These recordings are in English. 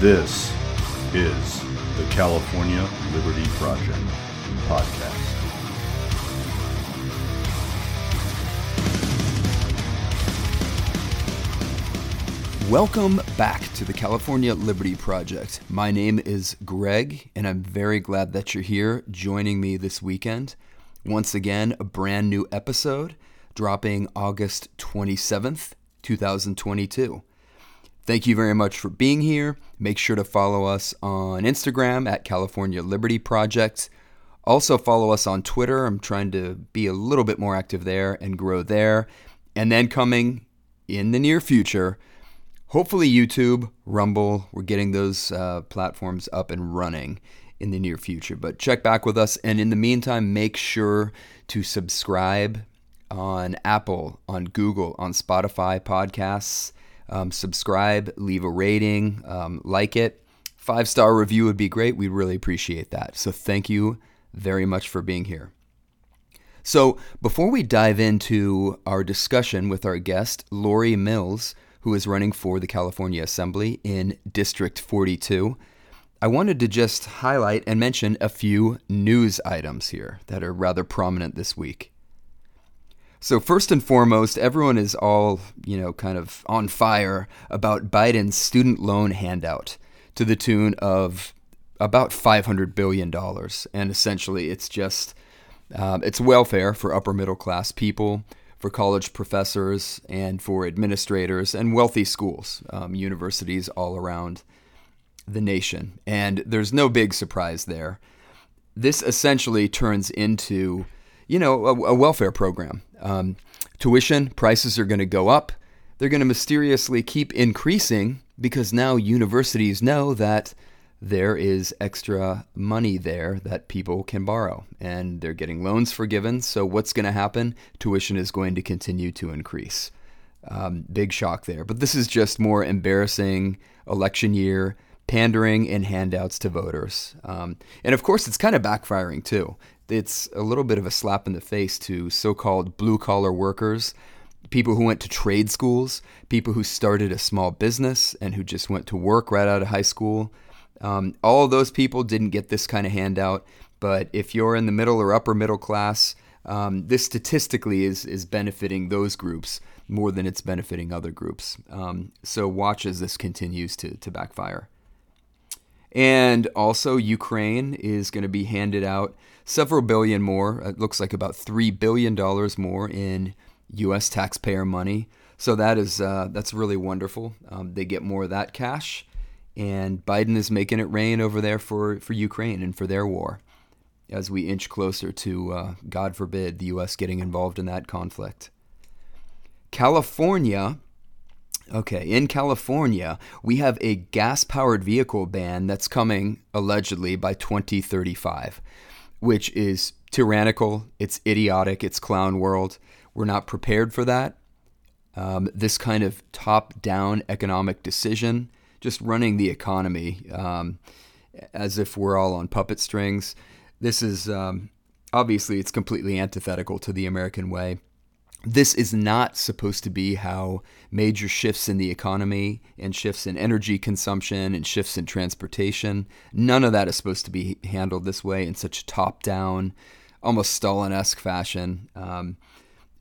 This is the California Liberty Project podcast. Welcome back to the California Liberty Project. My name is Greg, and I'm very glad that you're here joining me this weekend. Once again, a brand new episode dropping August 27th, 2022. Thank you very much for being here. Make sure to follow us on Instagram at California Liberty Project. Also, follow us on Twitter. I'm trying to be a little bit more active there and grow there. And then coming in the near future, hopefully YouTube, Rumble, we're getting those uh, platforms up and running in the near future. But check back with us. And in the meantime, make sure to subscribe on Apple, on Google, on Spotify podcasts. Um, subscribe, leave a rating, um, like it. Five star review would be great. We'd really appreciate that. So thank you very much for being here. So before we dive into our discussion with our guest, Lori Mills, who is running for the California Assembly in District 42, I wanted to just highlight and mention a few news items here that are rather prominent this week. So, first and foremost, everyone is all, you know, kind of on fire about Biden's student loan handout to the tune of about $500 billion. And essentially, it's just, um, it's welfare for upper middle class people, for college professors, and for administrators and wealthy schools, um, universities all around the nation. And there's no big surprise there. This essentially turns into, you know, a, a welfare program. Um, tuition prices are going to go up. They're going to mysteriously keep increasing because now universities know that there is extra money there that people can borrow and they're getting loans forgiven. So, what's going to happen? Tuition is going to continue to increase. Um, big shock there. But this is just more embarrassing election year pandering and handouts to voters. Um, and of course, it's kind of backfiring too. It's a little bit of a slap in the face to so called blue collar workers, people who went to trade schools, people who started a small business and who just went to work right out of high school. Um, all of those people didn't get this kind of handout. But if you're in the middle or upper middle class, um, this statistically is, is benefiting those groups more than it's benefiting other groups. Um, so watch as this continues to, to backfire. And also, Ukraine is going to be handed out several billion more. It looks like about $3 billion more in U.S. taxpayer money. So that is uh, that's really wonderful. Um, they get more of that cash, and Biden is making it rain over there for, for Ukraine and for their war as we inch closer to, uh, God forbid, the U.S. getting involved in that conflict. California Okay, in California, we have a gas powered vehicle ban that's coming allegedly by 2035, which is tyrannical, it's idiotic, it's clown world. We're not prepared for that. Um, this kind of top down economic decision, just running the economy um, as if we're all on puppet strings. This is um, obviously it's completely antithetical to the American way this is not supposed to be how major shifts in the economy and shifts in energy consumption and shifts in transportation, none of that is supposed to be handled this way in such a top down, almost Stalin esque fashion. Um,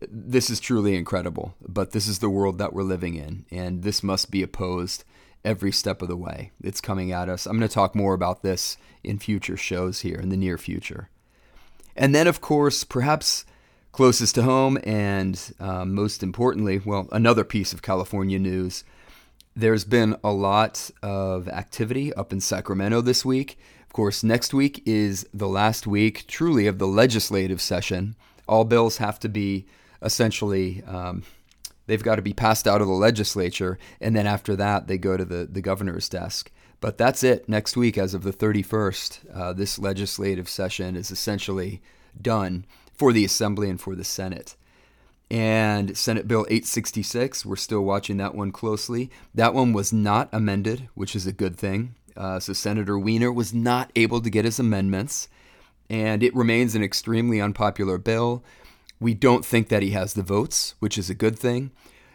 this is truly incredible, but this is the world that we're living in, and this must be opposed every step of the way. It's coming at us. I'm going to talk more about this in future shows here in the near future. And then, of course, perhaps Closest to home, and um, most importantly, well, another piece of California news. There's been a lot of activity up in Sacramento this week. Of course, next week is the last week, truly, of the legislative session. All bills have to be essentially, um, they've got to be passed out of the legislature, and then after that, they go to the, the governor's desk. But that's it. Next week, as of the 31st, uh, this legislative session is essentially done for the Assembly and for the Senate. And Senate Bill 866, we're still watching that one closely. That one was not amended, which is a good thing. Uh, so Senator Wiener was not able to get his amendments, and it remains an extremely unpopular bill. We don't think that he has the votes, which is a good thing.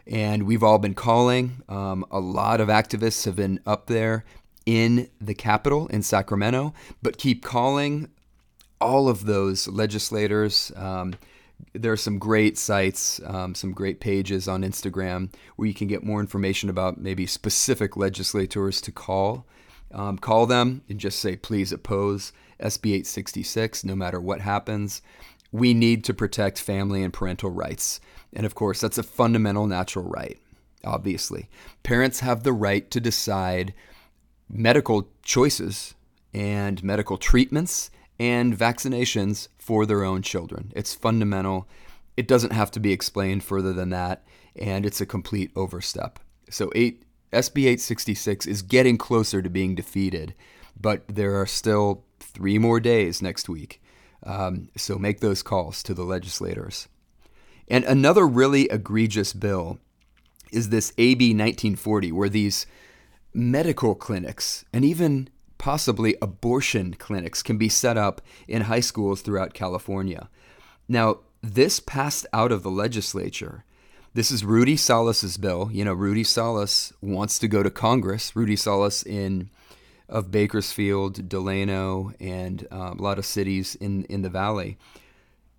And we've all been calling. Um, a lot of activists have been up there in the Capitol in Sacramento, but keep calling all of those legislators. Um, there are some great sites, um, some great pages on Instagram where you can get more information about maybe specific legislators to call. Um, call them and just say, please oppose SB 866 no matter what happens. We need to protect family and parental rights. And of course, that's a fundamental natural right, obviously. Parents have the right to decide medical choices and medical treatments and vaccinations for their own children. It's fundamental. It doesn't have to be explained further than that, and it's a complete overstep. So, 8, SB 866 is getting closer to being defeated, but there are still three more days next week. Um, so, make those calls to the legislators. And another really egregious bill is this AB 1940, where these medical clinics and even possibly abortion clinics can be set up in high schools throughout California. Now, this passed out of the legislature. This is Rudy Salas's bill. You know, Rudy Salas wants to go to Congress. Rudy Salas in of Bakersfield, Delano, and uh, a lot of cities in in the valley.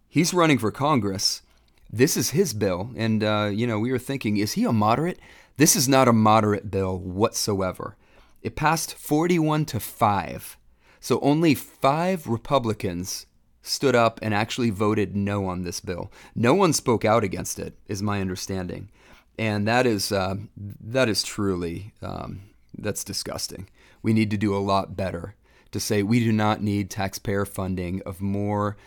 He's running for Congress. This is his bill, and uh, you know, we were thinking, is he a moderate? This is not a moderate bill whatsoever. It passed 41 to 5. So only five Republicans stood up and actually voted no on this bill. No one spoke out against it, is my understanding, and that is uh, that is truly um, that's disgusting. We need to do a lot better to say we do not need taxpayer funding of more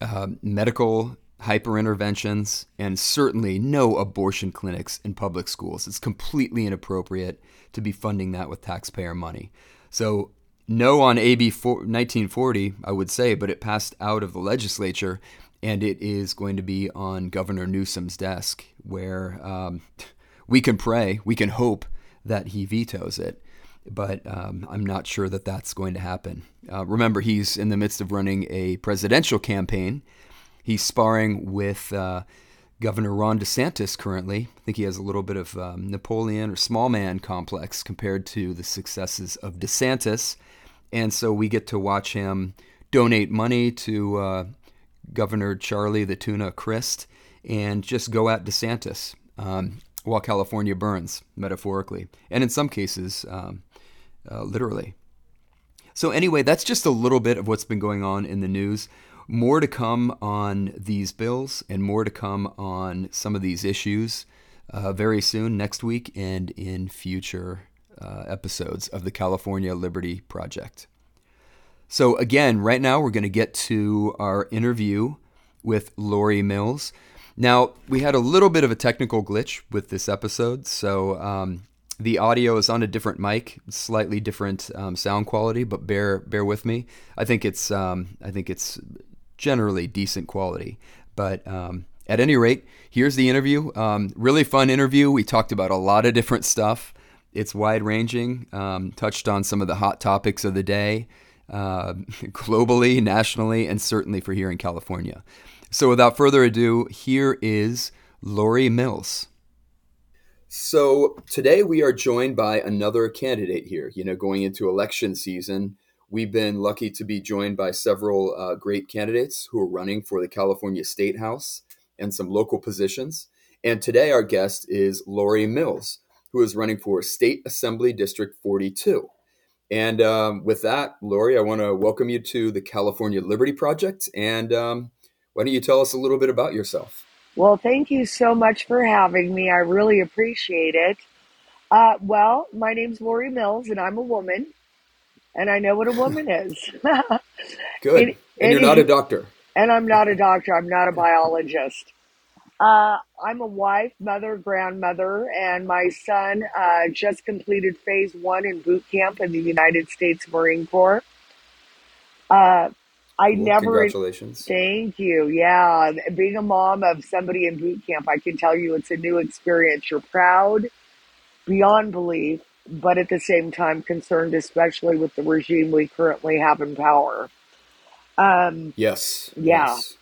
uh, medical hyper interventions and certainly no abortion clinics in public schools. It's completely inappropriate to be funding that with taxpayer money. So, no on AB 1940, I would say, but it passed out of the legislature and it is going to be on Governor Newsom's desk where um, we can pray, we can hope that he vetoes it. But um, I'm not sure that that's going to happen. Uh, remember, he's in the midst of running a presidential campaign. He's sparring with uh, Governor Ron DeSantis currently. I think he has a little bit of um, Napoleon or small man complex compared to the successes of DeSantis. And so we get to watch him donate money to uh, Governor Charlie the Tuna Crist and just go at DeSantis um, while California burns, metaphorically, and in some cases, um, uh, literally. So, anyway, that's just a little bit of what's been going on in the news. More to come on these bills and more to come on some of these issues uh, very soon, next week, and in future uh, episodes of the California Liberty Project. So, again, right now we're going to get to our interview with Lori Mills. Now, we had a little bit of a technical glitch with this episode, so um, the audio is on a different mic, slightly different um, sound quality, but bear bear with me. I think it's um, I think it's generally decent quality. But um, at any rate, here's the interview. Um, really fun interview. We talked about a lot of different stuff. It's wide ranging, um, touched on some of the hot topics of the day, uh, globally, nationally, and certainly for here in California. So without further ado, here is Lori Mills. So today we are joined by another candidate here, you know, going into election season. We've been lucky to be joined by several uh, great candidates who are running for the California State House and some local positions. And today, our guest is Lori Mills, who is running for State Assembly District 42. And um, with that, Lori, I want to welcome you to the California Liberty Project. And um, why don't you tell us a little bit about yourself? Well, thank you so much for having me. I really appreciate it. Uh, well, my name's Lori Mills, and I'm a woman and I know what a woman is. Good. and, you're not a doctor. And I'm not a doctor. I'm not a biologist. Uh, I'm a wife, mother, grandmother, and my son uh, just completed phase one in boot camp in the United States Marine Corps. Uh, I well, never. Congratulations. Thank you. Yeah. Being a mom of somebody in boot camp, I can tell you it's a new experience. You're proud beyond belief but at the same time concerned, especially with the regime we currently have in power. Um, yes. Yeah. Yes.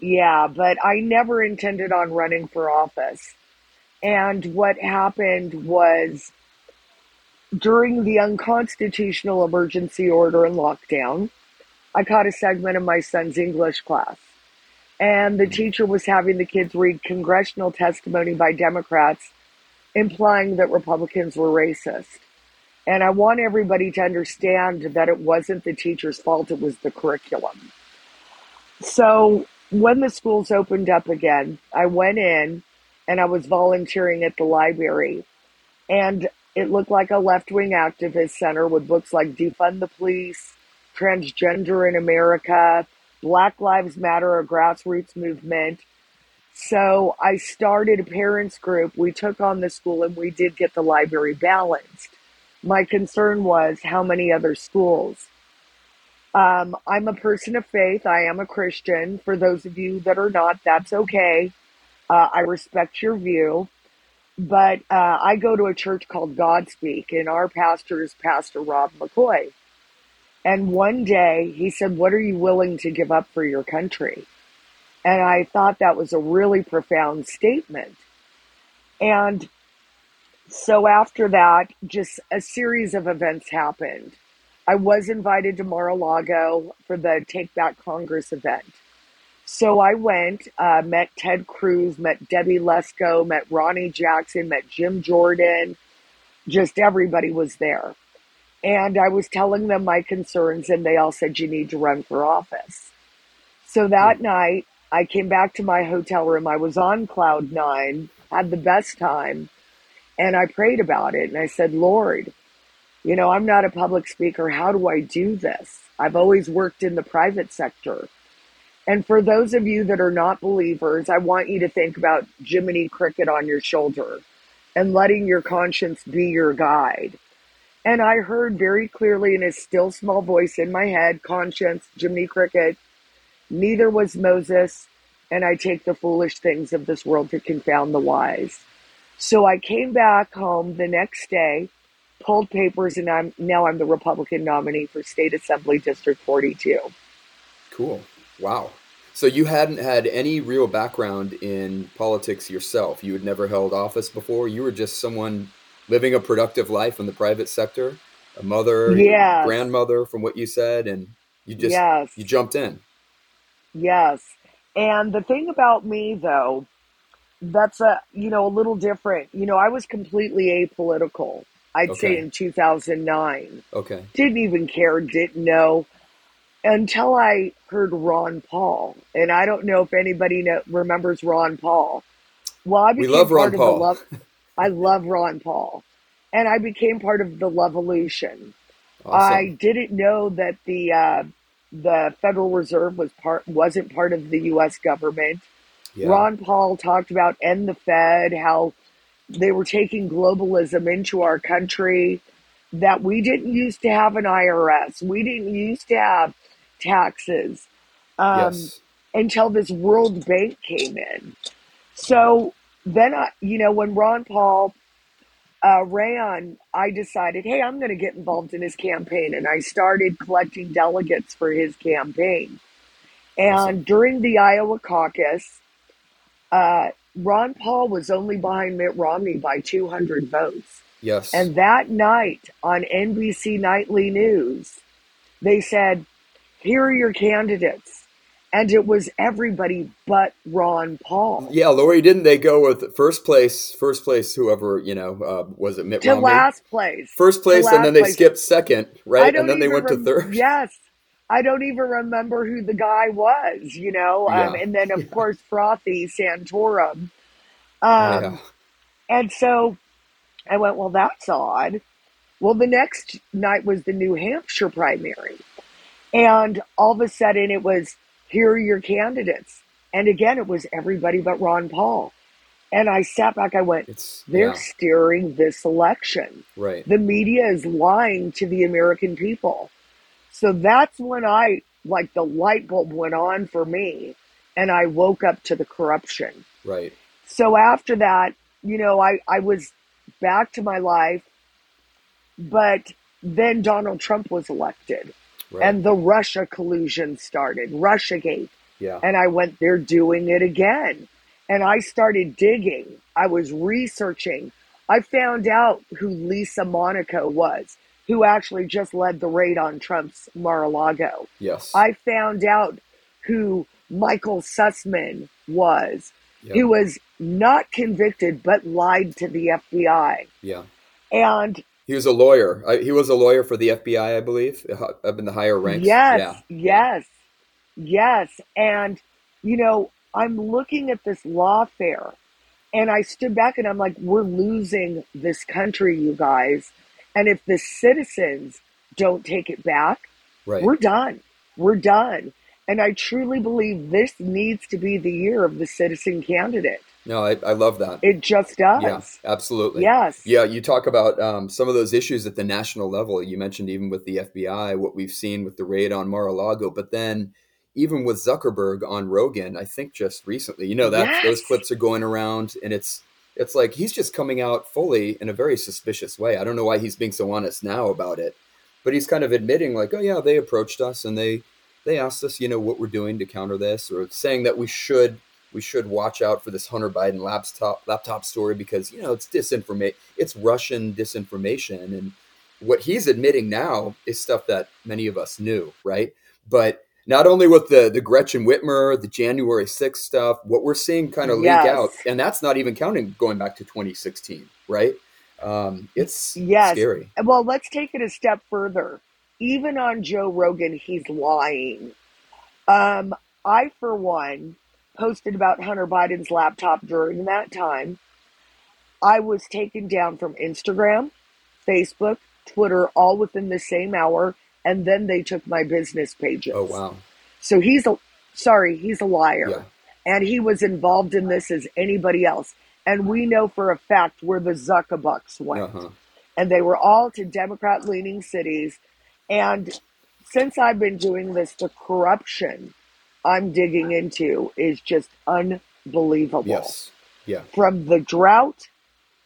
Yeah, but I never intended on running for office. And what happened was during the unconstitutional emergency order and lockdown, I caught a segment of my son's English class. And the teacher was having the kids read congressional testimony by Democrats implying that Republicans were racist. And I want everybody to understand that it wasn't the teacher's fault, it was the curriculum. So when the schools opened up again, I went in and I was volunteering at the library. And it looked like a left wing activist center with books like Defund the Police, Transgender in America, Black Lives Matter, a grassroots movement. So I started a parents group. We took on the school and we did get the library balanced. My concern was how many other schools. Um, I'm a person of faith. I am a Christian. For those of you that are not, that's okay. Uh, I respect your view. But uh, I go to a church called Godspeak, and our pastor is Pastor Rob McCoy. And one day he said, What are you willing to give up for your country? And I thought that was a really profound statement. And so after that, just a series of events happened. I was invited to Mar-a-Lago for the Take Back Congress event. So I went, uh, met Ted Cruz, met Debbie Lesko, met Ronny Jackson, met Jim Jordan. Just everybody was there. And I was telling them my concerns, and they all said, You need to run for office. So that mm-hmm. night, I came back to my hotel room. I was on cloud nine, had the best time, and I prayed about it. And I said, Lord, you know, I'm not a public speaker. How do I do this? I've always worked in the private sector. And for those of you that are not believers, I want you to think about Jiminy Cricket on your shoulder and letting your conscience be your guide. And I heard very clearly in a still small voice in my head, conscience, Jiminy Cricket, neither was Moses, and I take the foolish things of this world to confound the wise. So I came back home the next day, pulled papers, and I'm now I'm the Republican nominee for State Assembly District 42. Cool. Wow. So you hadn't had any real background in politics yourself. You had never held office before. You were just someone living a productive life in the private sector, a mother, yes. grandmother, from what you said, and you just yes. you jumped in. Yes, and the thing about me though, that's a you know a little different. You know, I was completely apolitical. I'd okay. say in 2009. Okay. Didn't even care. Didn't know until I heard Ron Paul, and I don't know if anybody know, remembers Ron Paul. Well, I became we love Ron Paul. Love, I love Ron Paul. And I became part of the Levolution. Awesome. I didn't know that the uh, the Federal Reserve was part wasn't part of the U.S. government. Yeah. Ron Paul talked about end the Fed, how they were taking globalism into our country, that we didn't used to have an IRS, we didn't used to have taxes um, yes. until this World Bank came in. So then I, you know, when Ron Paul uh, ran, I decided, hey, I'm going to get involved in his campaign, and I started collecting delegates for his campaign. And awesome. during the Iowa caucus, uh, Ron Paul was only behind Mitt Romney by 200 votes. Yes. And that night on NBC Nightly News, they said, here are your candidates and it was everybody but Ron Paul. Yeah, Lori, didn't they go with first place? First place, whoever you know, uh, was it Mitt to Romney? last place, first place, and then they place. skipped second, right? And then they went rem- to third. Yes, I don't even remember who the guy was, you know. Um, yeah. And then of yeah. course Frothy Santorum. Um, yeah. And so I went, well, that's odd. Well, the next night was the New Hampshire primary. And all of a sudden it was here are your candidates. And again, it was everybody but Ron Paul. And I sat back, I went, it's, they're yeah. steering this election. Right. The media is lying to the American people. So that's when I, like, the light bulb went on for me and I woke up to the corruption. Right. So after that, you know, I, I was back to my life, but then Donald Trump was elected. Right. And the Russia collusion started, Russiagate. Yeah. And I went, they're doing it again. And I started digging. I was researching. I found out who Lisa Monaco was, who actually just led the raid on Trump's Mar-a-Lago. Yes. I found out who Michael Sussmann was, Yep. who was not convicted but lied to the FBI. yeah. And He was a lawyer. I, he was a lawyer for the FBI, I believe, uh, up in the higher ranks. Yes, Yeah. yes, yes. And, you know, I'm looking at this lawfare and I stood back and I'm like, we're losing this country, you guys. And if the citizens don't take it back, Right. we're done. We're done. And I truly believe this needs to be the year of the citizen candidate. No, I, I love that. It just does. Yeah, absolutely. Yes. Yeah, you talk about um, some of those issues at the national level. You mentioned even with the FBI, what we've seen with the raid on Mar-a-Lago, but then even with Zuckerberg on Rogan, I think just recently, you know that Yes. those clips are going around, and it's it's like he's just coming out fully in a very suspicious way. I don't know why he's being so honest now about it, but he's kind of admitting like, oh yeah, they approached us and they they asked us, you know, what we're doing to counter this, or saying that we should we should watch out for this Hunter Biden laptop laptop story because you know it's disinformation, it's Russian disinformation, and what he's admitting now is stuff that many of us knew, right? But not only with the the Gretchen Whitmer, the January 6th stuff, what we're seeing kind of leak Yes. out, and that's not even counting going back to 2016, right? Um, it's Yes. scary. Well, let's take it a step further. Even on Joe Rogan, he's lying. Um, I, for one, posted about Hunter Biden's laptop during that time. I was taken down from Instagram, Facebook, Twitter, all within the same hour, and then they took my business pages. Oh wow, So he's a sorry, he's a liar. yeah, And he was involved in this as anybody else. And we know for a fact where the Zuckerbucks went uh-huh. and they were all to Democrat leaning cities. And since I've been doing this, the corruption I'm digging into is just unbelievable. yes, yeah, From the drought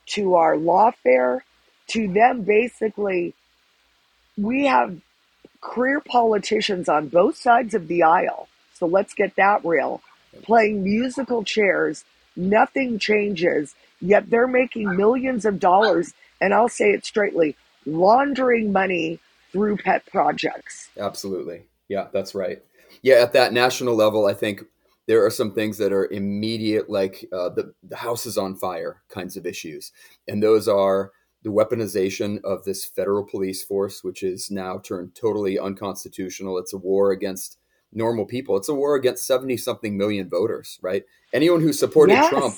to our lawfare to them basically, we have career politicians on both sides of the aisle. So let's get that real. Playing musical chairs, nothing changes, yet they're making millions of dollars, and I'll say it straightly laundering money through pet projects. Absolutely. Yeah, that's right. Yeah, at that national level, I think there are some things that are immediate, like uh, the, the house is on fire kinds of issues. And those are the weaponization of this federal police force, which is now turned totally unconstitutional. It's a war against normal people, it's a war against 70 something million voters, right? Anyone who supported Yes. Trump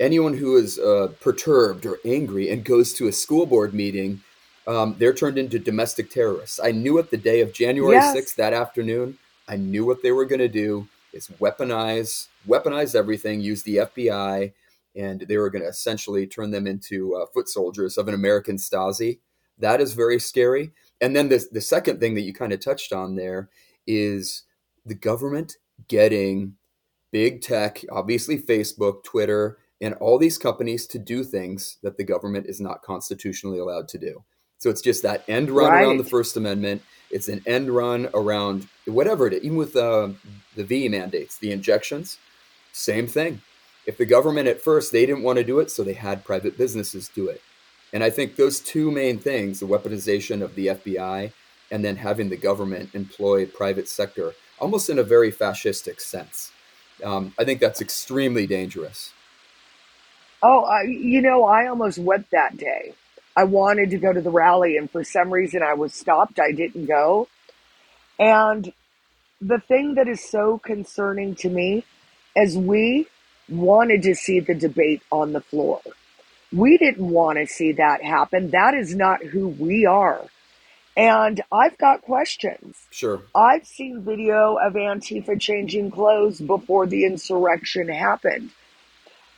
anyone who is uh, perturbed or angry and goes to a school board meeting, um, they're turned into domestic terrorists. I knew it the day of January Yes. 6th that afternoon. I knew what they were going to do is weaponize, weaponize everything, use the FBI, and they were going to essentially turn them into uh, foot soldiers of an American Stasi. That is very scary. And then the, the second thing that you kind of touched on there is the government getting big tech, obviously Facebook, Twitter, and all these companies to do things that the government is not constitutionally allowed to do. So it's just that end run around the First Amendment. It's an end run around whatever it is, even with uh, the V mandates, the injections, same thing. If the government at first they didn't want to do it, so they had private businesses do it. And I think those two main things, the weaponization of the FBI and then having the government employ private sector, almost in a very fascistic sense. Um, I think that's extremely dangerous. Oh, you know, I almost wept that day. I wanted to go to the rally, and for some reason, I was stopped. I didn't go. And the thing that is so concerning to me is we wanted to see the debate on the floor. We didn't want to see that happen. That is not who we are. And I've got questions. Sure. I've seen video of Antifa changing clothes before the insurrection happened.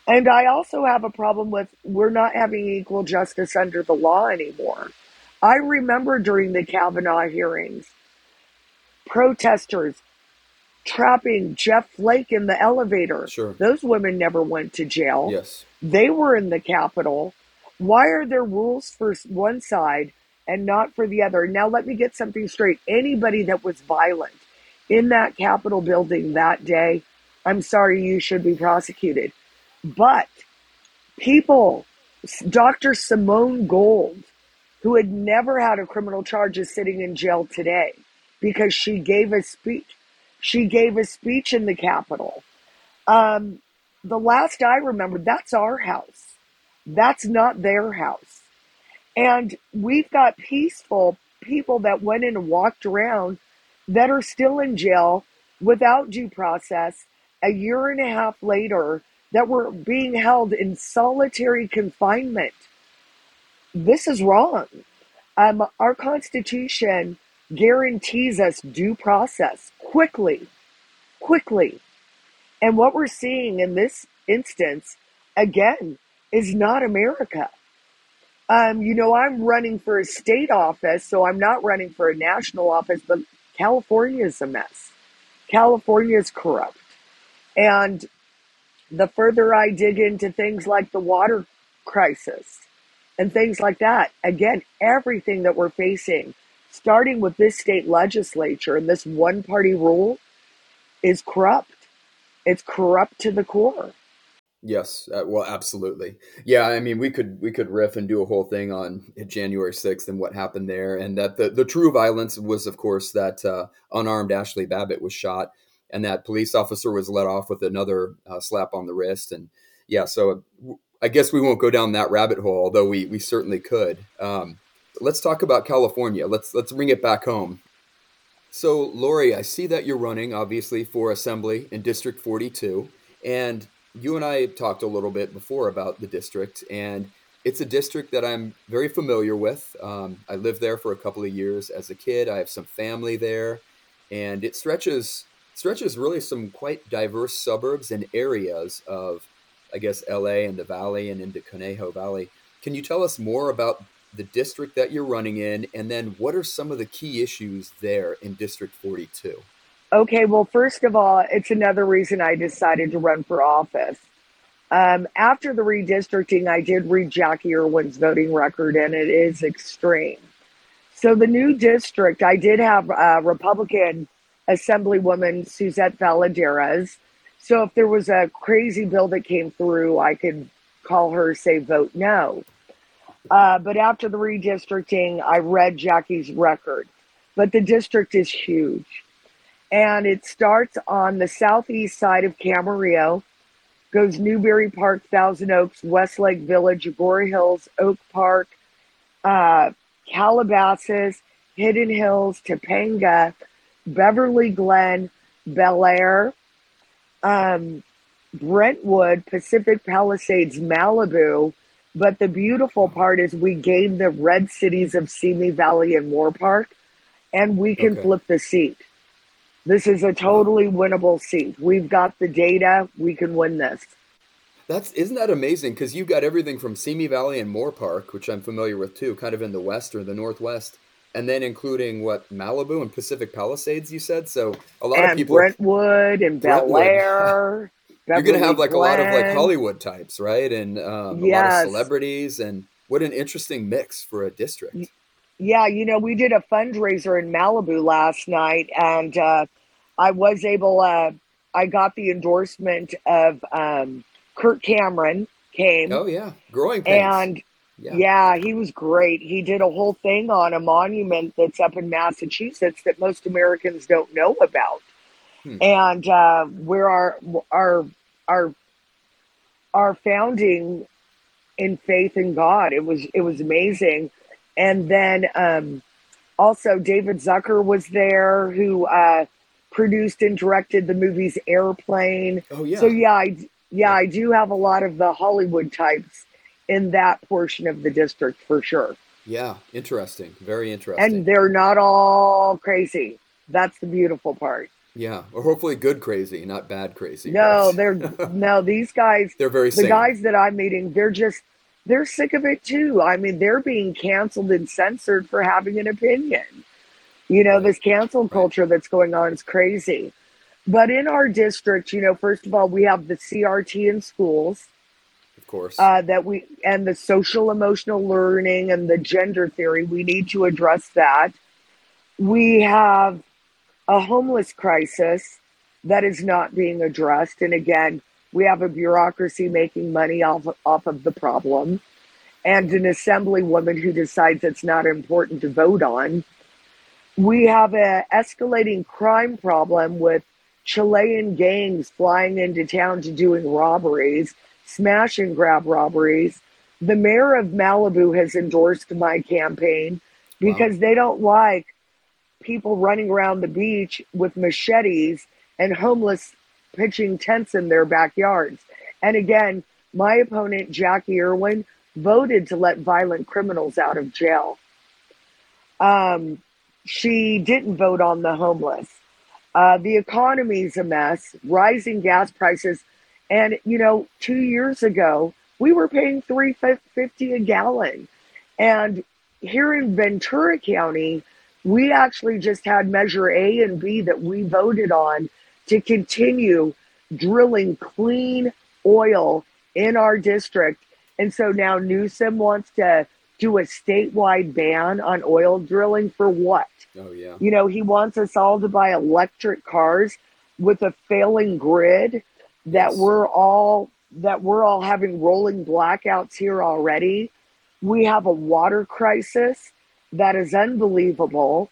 And I also have a problem with we're not having equal justice under the law anymore. I remember during the Kavanaugh hearings, protesters trapping Jeff Flake in the elevator. Sure. Those women never went to jail. Yes. They were in the Capitol. Why are there rules for one side and not for the other? Now, let me get something straight. Anybody that was violent in that Capitol building that day, I'm sorry, you should be prosecuted. But people Dr. Simone Gold, who had never had a criminal charge, is sitting in jail today because she gave a speech. She gave a speech in the Capitol. Um, the last I remember, that's our house. That's not their house. And we've got peaceful people that went in and walked around that are still in jail without due process a year and a half later that were being held in solitary confinement. This is wrong. Um, our Constitution guarantees us due process quickly, quickly. And what we're seeing in this instance, again, is not America. Um, you know, I'm running for a state office, so I'm not running for a national office, but California is a mess. California is corrupt. And the further I dig into things like the water crisis and things like that, again, everything that we're facing, starting with this state legislature and this one party rule, is corrupt. It's corrupt to the core. Yes, uh, well, absolutely. Yeah, I mean, we could we could riff and do a whole thing on January sixth and what happened there, and that the the true violence was, of course, that uh, unarmed Ashley Babbitt was shot, and that police officer was let off with another uh, slap on the wrist, and yeah, so I guess we won't go down that rabbit hole, although we we certainly could. Um, let's talk about California. Let's let's bring it back home. So, Lori, I see that you're running, obviously, for Assembly in District 42, and you and I talked a little bit before about the district, and it's a district that I'm very familiar with. Um, I lived there for a couple of years as a kid. I have some family there, and it stretches stretches really some quite diverse suburbs and areas of, I guess, LA and the Valley and into Conejo Valley. Can you tell us more about the district that you're running in, and then what are some of the key issues there in District 42? Okay, well, first of all, it's another reason I decided to run for office. Um, after the redistricting, I did read Jacqui Irwin's voting record, and it is extreme. So, the new district, I did have a Republican Assemblywoman Suzette Valladares. So, if there was a crazy bill that came through, I could call her, say, vote no. Uh, but after the redistricting, I read Jacqui's record. But the district is huge and it starts on the southeast side of Camarillo, goes Newbury Park, Thousand Oaks, Westlake Village, Agoura Hills, Oak Park, uh, Calabasas, Hidden Hills, Topanga, Beverly Glen, Bel Air, um, Brentwood, Pacific Palisades, Malibu. But the beautiful part is we gained the red cities of Simi Valley and Moorpark, and we can okay. flip the seat. This is a totally winnable seat. We've got the data. We can win this. That's isn't that amazing? Because you've got everything from Simi Valley and Moorpark, which I'm familiar with too, kind of in the west or the northwest, and then including what Malibu and Pacific Palisades. You said so. A lot and of people Brentwood and Bel Air. You're going to have like Glen. a lot of like Hollywood types, right? And um, a yes. lot of celebrities, and what an interesting mix for a district. Yeah, you know, we did a fundraiser in Malibu last night, and uh, I was able. Uh, I got the endorsement of um, Kirk Cameron came. Oh yeah, growing pains. and yeah. yeah, he was great. He did a whole thing on a monument that's up in Massachusetts that most Americans don't know about, hmm. and uh, where our our our our founding in faith in God. It was it was amazing and then um, also David Zucker was there, who uh, produced and directed the movies Airplane. Oh yeah. So yeah, I, yeah, I do have a lot of the Hollywood types in that portion of the district for sure. Yeah, interesting. Very interesting. And they're not all crazy. That's the beautiful part. Yeah, or hopefully good crazy, not bad crazy. No, they're no these guys. They're very. The sane. guys that I'm meeting, they're just they're sick of it too. I mean, they're being canceled and censored for having an opinion. You know, this cancel culture that's going on is crazy. But in our district, you know, first of all, we have the CRT in schools. Course. Uh, that we, and the social emotional learning and the gender theory, we need to address that. We have a homeless crisis that is not being addressed. And again, we have a bureaucracy making money off, off of the problem. and an assemblywoman who decides it's not important to vote on. We have an escalating crime problem with Chilean gangs flying into town to doing robberies, smash and grab robberies. The mayor of Malibu has endorsed my campaign because wow. they don't like people running around the beach with machetes and homeless pitching tents in their backyards. And again, my opponent, Jacqui Irwin, voted to let violent criminals out of jail. Um, she didn't vote on the homeless. Uh, the economy's a mess, rising gas prices. And, you know, two years ago, we were paying three fifty a gallon. And here in Ventura County, we actually just had measure A and B that we voted on to continue drilling clean oil in our district. And so now Newsom wants to do a statewide ban on oil drilling for what? Oh, yeah. You know, he wants us all to buy electric cars with a failing grid that we're all that we're all having rolling blackouts here already. We have a water crisis that is unbelievable.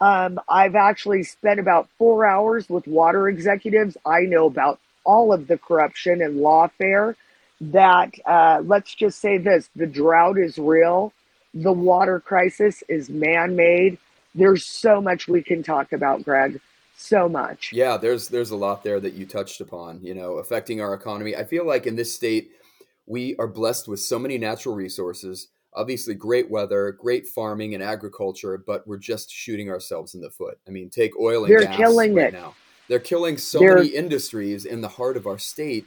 Um, I've actually spent about four hours with water executives. I know about all of the corruption and lawfare. That uh, let's just say this: the drought is real, the water crisis is man-made. There's so much we can talk about, Greg. So much. Yeah, there's there's a lot there that you touched upon. You know, affecting our economy. I feel like in this state, we are blessed with so many natural resources obviously great weather, great farming and agriculture, but we're just shooting ourselves in the foot. I mean, take oil and They're gas killing right it. now. They're killing so They're... many industries in the heart of our state.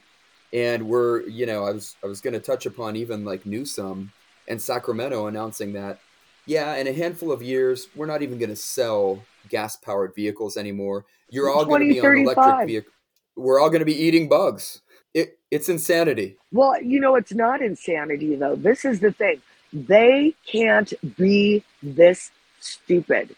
And we're, you know, I was I was going to touch upon even like Newsom and Sacramento announcing that, yeah, in a handful of years, we're not even going to sell gas powered vehicles anymore. You're all going to be on electric vehicles. We're all going to be eating bugs. It, it's insanity. Well, you know, it's not insanity though. This is the thing they can't be this stupid.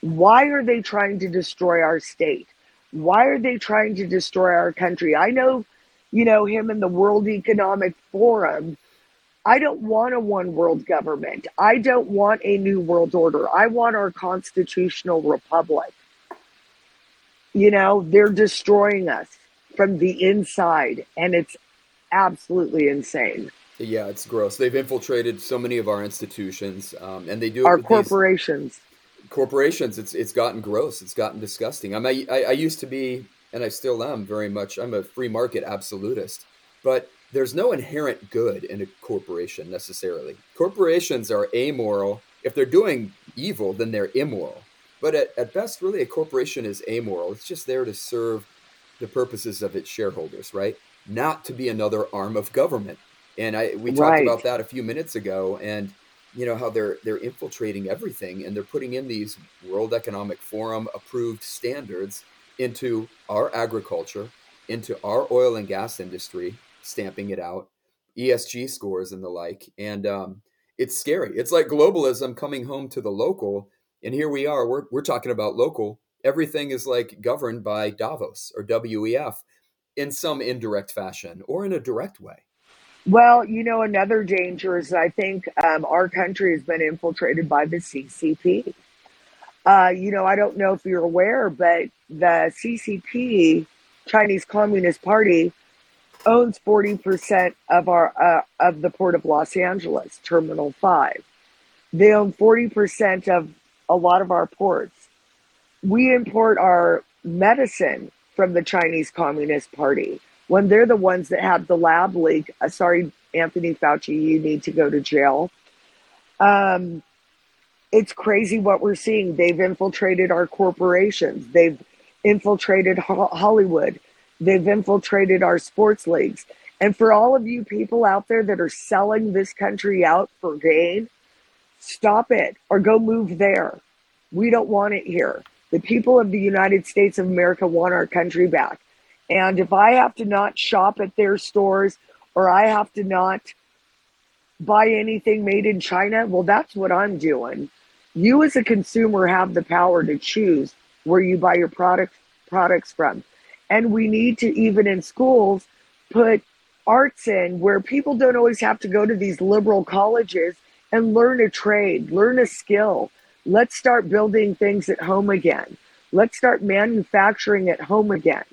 Why are they trying to destroy our state? Why are they trying to destroy our country? I know, you know, him in the World Economic Forum. I don't want a one world government. I don't want a new world order. I want our constitutional republic. You know, they're destroying us from the inside, and it's absolutely insane. Yeah, it's gross. They've infiltrated so many of our institutions, um, and they do our corporations. Corporations. It's it's gotten gross. It's gotten disgusting. I'm I, I used to be, and I still am very much. I'm a free market absolutist, but there's no inherent good in a corporation necessarily. Corporations are amoral. If they're doing evil, then they're immoral. But at, at best, really, a corporation is amoral. It's just there to serve the purposes of its shareholders, right? Not to be another arm of government. And I we talked right. about that a few minutes ago, and you know how they're they're infiltrating everything, and they're putting in these World Economic Forum approved standards into our agriculture, into our oil and gas industry, stamping it out, ESG scores and the like, and um, it's scary. It's like globalism coming home to the local, and here we are. We're we're talking about local. Everything is like governed by Davos or WEF in some indirect fashion or in a direct way. Well, you know, another danger is I think um, our country has been infiltrated by the CCP. Uh, you know, I don't know if you're aware, but the CCP, Chinese Communist Party, owns 40% of our uh, of the port of Los Angeles, Terminal 5. They own 40% of a lot of our ports. We import our medicine from the Chinese Communist Party when they're the ones that have the lab leak. Uh, sorry, Anthony Fauci, you need to go to jail. Um, it's crazy what we're seeing. They've infiltrated our corporations. They've infiltrated ho- Hollywood. They've infiltrated our sports leagues. And for all of you people out there that are selling this country out for gain, stop it or go move there. We don't want it here. The people of the United States of America want our country back. And if I have to not shop at their stores or I have to not buy anything made in China, well, that's what I'm doing. You as a consumer have the power to choose where you buy your product products from. And we need to even in schools put arts in where people don't always have to go to these liberal colleges and learn a trade, learn a skill. Let's start building things at home again. Let's start manufacturing at home again.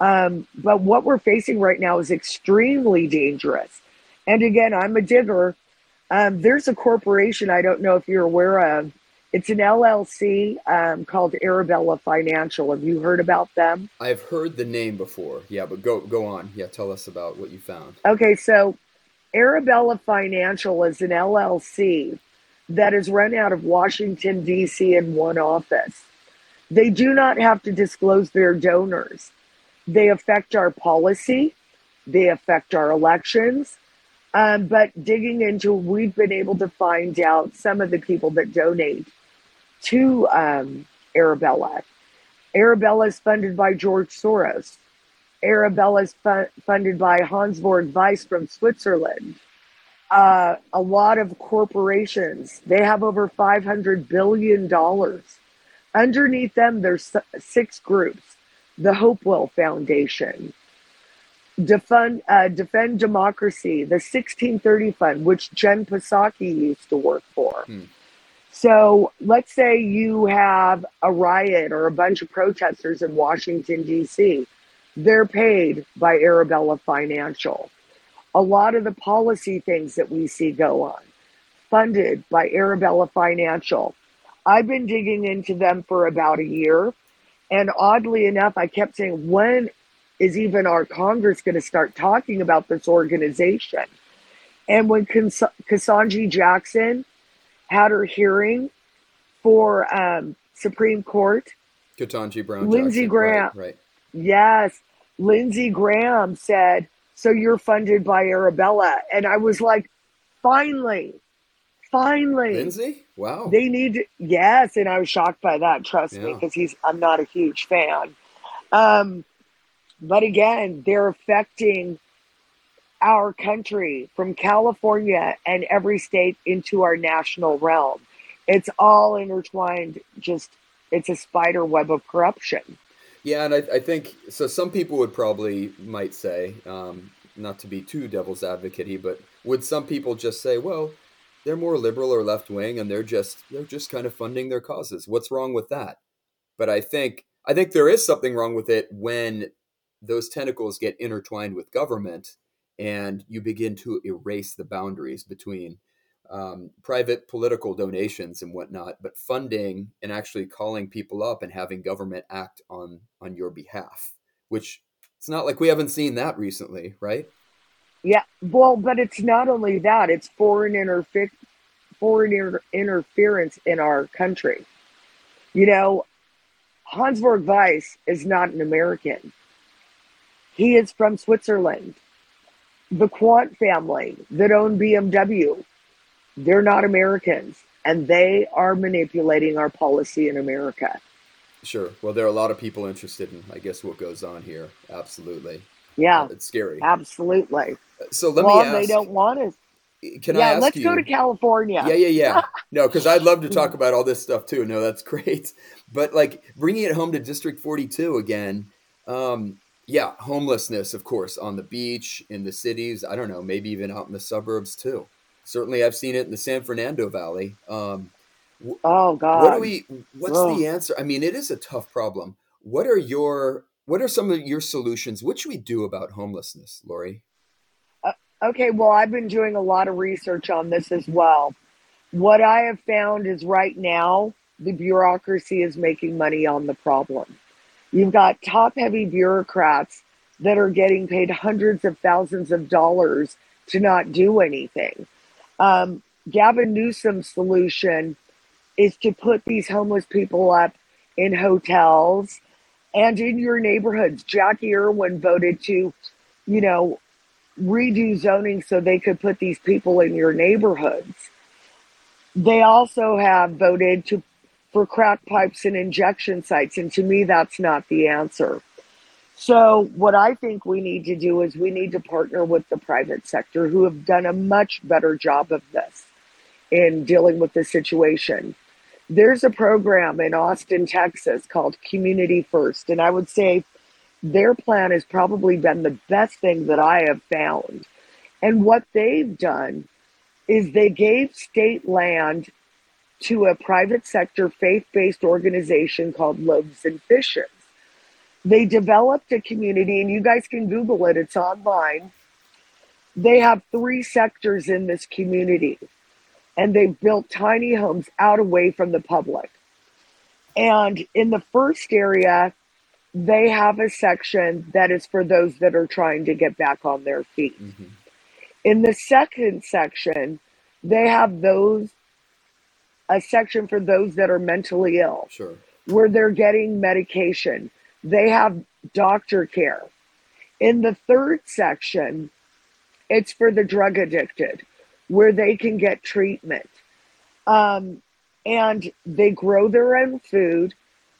Um, but what we're facing right now is extremely dangerous. And again, I'm a digger. Um, there's a corporation I don't know if you're aware of. It's an LLC um, called Arabella Financial. Have you heard about them? I've heard the name before. Yeah, but go go on. Yeah, tell us about what you found. Okay, so Arabella Financial is an LLC that is run out of Washington D.C. in one office. They do not have to disclose their donors. They affect our policy. They affect our elections. Um, but digging into, we've been able to find out some of the people that donate to um, Arabella. Arabella is funded by George Soros. Arabella is fu- funded by Hans Jörg Wyss from Switzerland. Uh, a lot of corporations, they have over $500 billion. Underneath them, there's six groups. The Hopewell Foundation, Defend, uh, Defend Democracy, the 1630 Fund, which Jen Psaki used to work for. Hmm. So let's say you have a riot or a bunch of protesters in Washington, D.C. They're paid by Arabella Financial. A lot of the policy things that we see go on, funded by Arabella Financial. I've been digging into them for about a year. And oddly enough, I kept saying, when is even our Congress going to start talking about this organization? And when Ketanji Jackson had her hearing for um, Supreme Court. Ketanji Brown. Lindsey Graham. Right, right. Yes. Lindsey Graham said, So you're funded by Arabella. And I was like, Finally, finally. Lindsey? Wow. They need to, yes. And I was shocked by that, trust yeah. me, because he's, I'm not a huge fan. Um, but again, they're affecting our country from California and every state into our national realm. It's all intertwined, just it's a spider web of corruption. Yeah, and I, I think so. Some people would probably might say, um, not to be too devil's advocate but would some people just say, well, they're more liberal or left wing, and they're just they're just kind of funding their causes. What's wrong with that? But I think I think there is something wrong with it when those tentacles get intertwined with government and you begin to erase the boundaries between um, private political donations and whatnot, but funding and actually calling people up and having government act on on your behalf. Which it's not like we haven't seen that recently, right? Yeah, well, but it's not only that; it's foreign interfe- foreign inter- interference in our country. You know, Hans Jörg Wyss is not an American. He is from Switzerland the Quandt family that own BMW, they're not Americans and they are manipulating our policy in America. Sure. Well, there are a lot of people interested in, I guess, what goes on here. Absolutely. Yeah. It's scary. Absolutely. So let well, me ask. they don't want us. Can yeah, I ask Yeah, let's you, go to California. Yeah, yeah, yeah. No, because I'd love to talk about all this stuff too. No, that's great. But like bringing it home to District 42 again, um, yeah, homelessness, of course, on the beach, in the cities. I don't know, maybe even out in the suburbs too. Certainly, I've seen it in the San Fernando Valley. Um, oh God! What do we? What's oh. the answer? I mean, it is a tough problem. What are your? What are some of your solutions? What should we do about homelessness, Lori? Uh, okay, well, I've been doing a lot of research on this as well. What I have found is right now the bureaucracy is making money on the problem. You've got top heavy bureaucrats that are getting paid hundreds of thousands of dollars to not do anything. Um, Gavin Newsom's solution is to put these homeless people up in hotels and in your neighborhoods. Jacqui Irwin voted to, you know, redo zoning so they could put these people in your neighborhoods. They also have voted to for crack pipes and injection sites. And to me, that's not the answer. So, what I think we need to do is we need to partner with the private sector who have done a much better job of this in dealing with the situation. There's a program in Austin, Texas called Community First. And I would say their plan has probably been the best thing that I have found. And what they've done is they gave state land to a private sector faith based organization called Loaves and Fishes. They developed a community, and you guys can Google it, it's online. They have three sectors in this community, and they've built tiny homes out away from the public. And in the first area, they have a section that is for those that are trying to get back on their feet. Mm-hmm. In the second section, they have those a section for those that are mentally ill. Sure. Where they're getting medication. They have doctor care. In the third section, it's for the drug addicted, where they can get treatment. Um, and they grow their own food.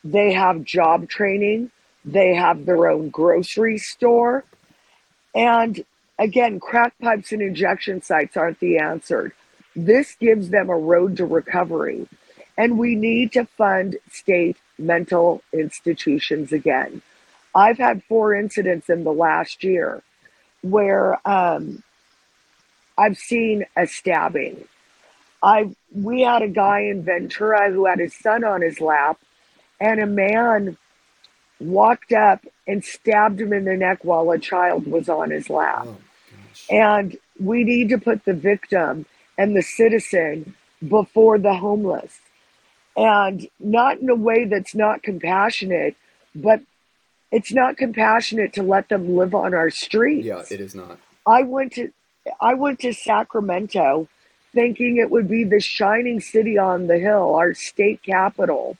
They have job training. They have their own grocery store. And again, crack pipes and injection sites aren't the answer. This gives them a road to recovery. And we need to fund state mental institutions again. I've had four incidents in the last year where um, I've seen a stabbing. I we had a guy in Ventura who had his son on his lap, and a man walked up and stabbed him in the neck while a child was on his lap. Oh, and we need to put the victim and the citizen before the homeless. And not in a way that's not compassionate, but it's not compassionate to let them live on our streets. Yeah, it is not. I went to I went to Sacramento thinking it would be the shining city on the hill, our state capital.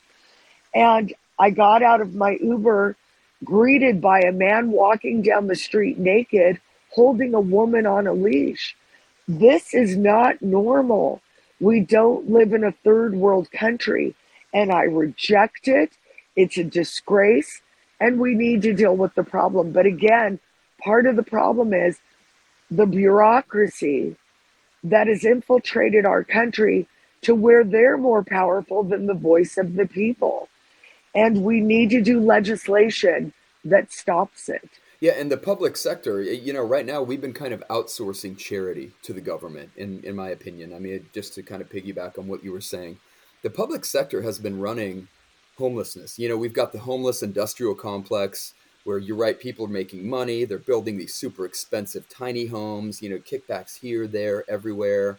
And I got out of my Uber greeted by a man walking down the street naked, holding a woman on a leash. This is not normal. We don't live in a third world country, and I reject it. It's a disgrace, and we need to deal with the problem. But again, part of the problem is the bureaucracy that has infiltrated our country to where they're more powerful than the voice of the people. And we need to do legislation that stops it. Yeah, and the public sector, you know, right now we've been kind of outsourcing charity to the government, in, in my opinion. I mean, just to kind of piggyback on what you were saying, the public sector has been running homelessness. You know, we've got the homeless industrial complex where you're right, people are making money. They're building these super expensive tiny homes, you know, kickbacks here, there, everywhere.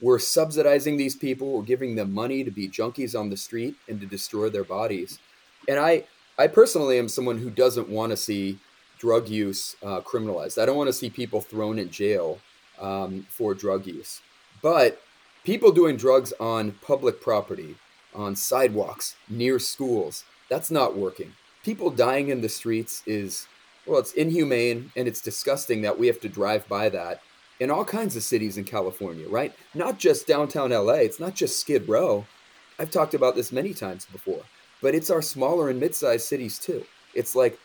We're subsidizing these people. We're giving them money to be junkies on the street and to destroy their bodies. And I, I personally am someone who doesn't want to see drug use uh, criminalized. I don't want to see people thrown in jail um, for drug use. But people doing drugs on public property, on sidewalks, near schools, that's not working people dying in the streets is well it's inhumane and it's disgusting that we have to drive by that in all kinds of cities in california right not just downtown la it's not just skid row i've talked about this many times before but it's our smaller and mid-sized cities too it's like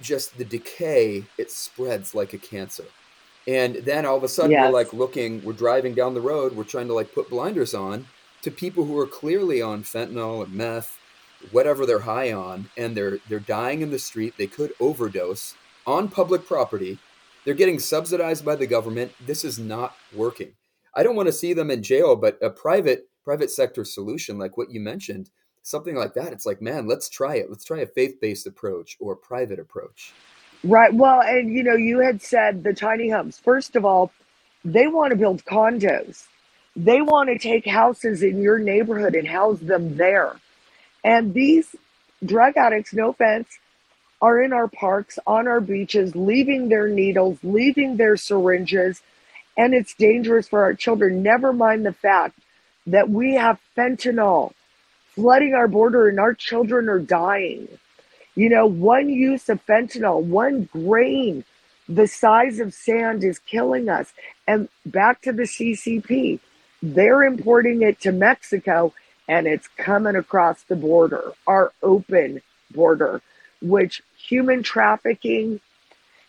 just the decay it spreads like a cancer. And then all of a sudden yes. we're like looking we're driving down the road we're trying to like put blinders on to people who are clearly on fentanyl and meth whatever they're high on and they're they're dying in the street they could overdose on public property. They're getting subsidized by the government. This is not working. I don't want to see them in jail but a private private sector solution like what you mentioned something like that it's like man let's try it let's try a faith-based approach or a private approach. Right well and you know you had said the tiny homes. First of all they want to build condos. They want to take houses in your neighborhood and house them there. And these drug addicts, no offense, are in our parks, on our beaches, leaving their needles, leaving their syringes, and it's dangerous for our children. Never mind the fact that we have fentanyl flooding our border and our children are dying. You know, one use of fentanyl, one grain the size of sand is killing us. And back to the CCP, they're importing it to Mexico and it's coming across the border, our open border, which human trafficking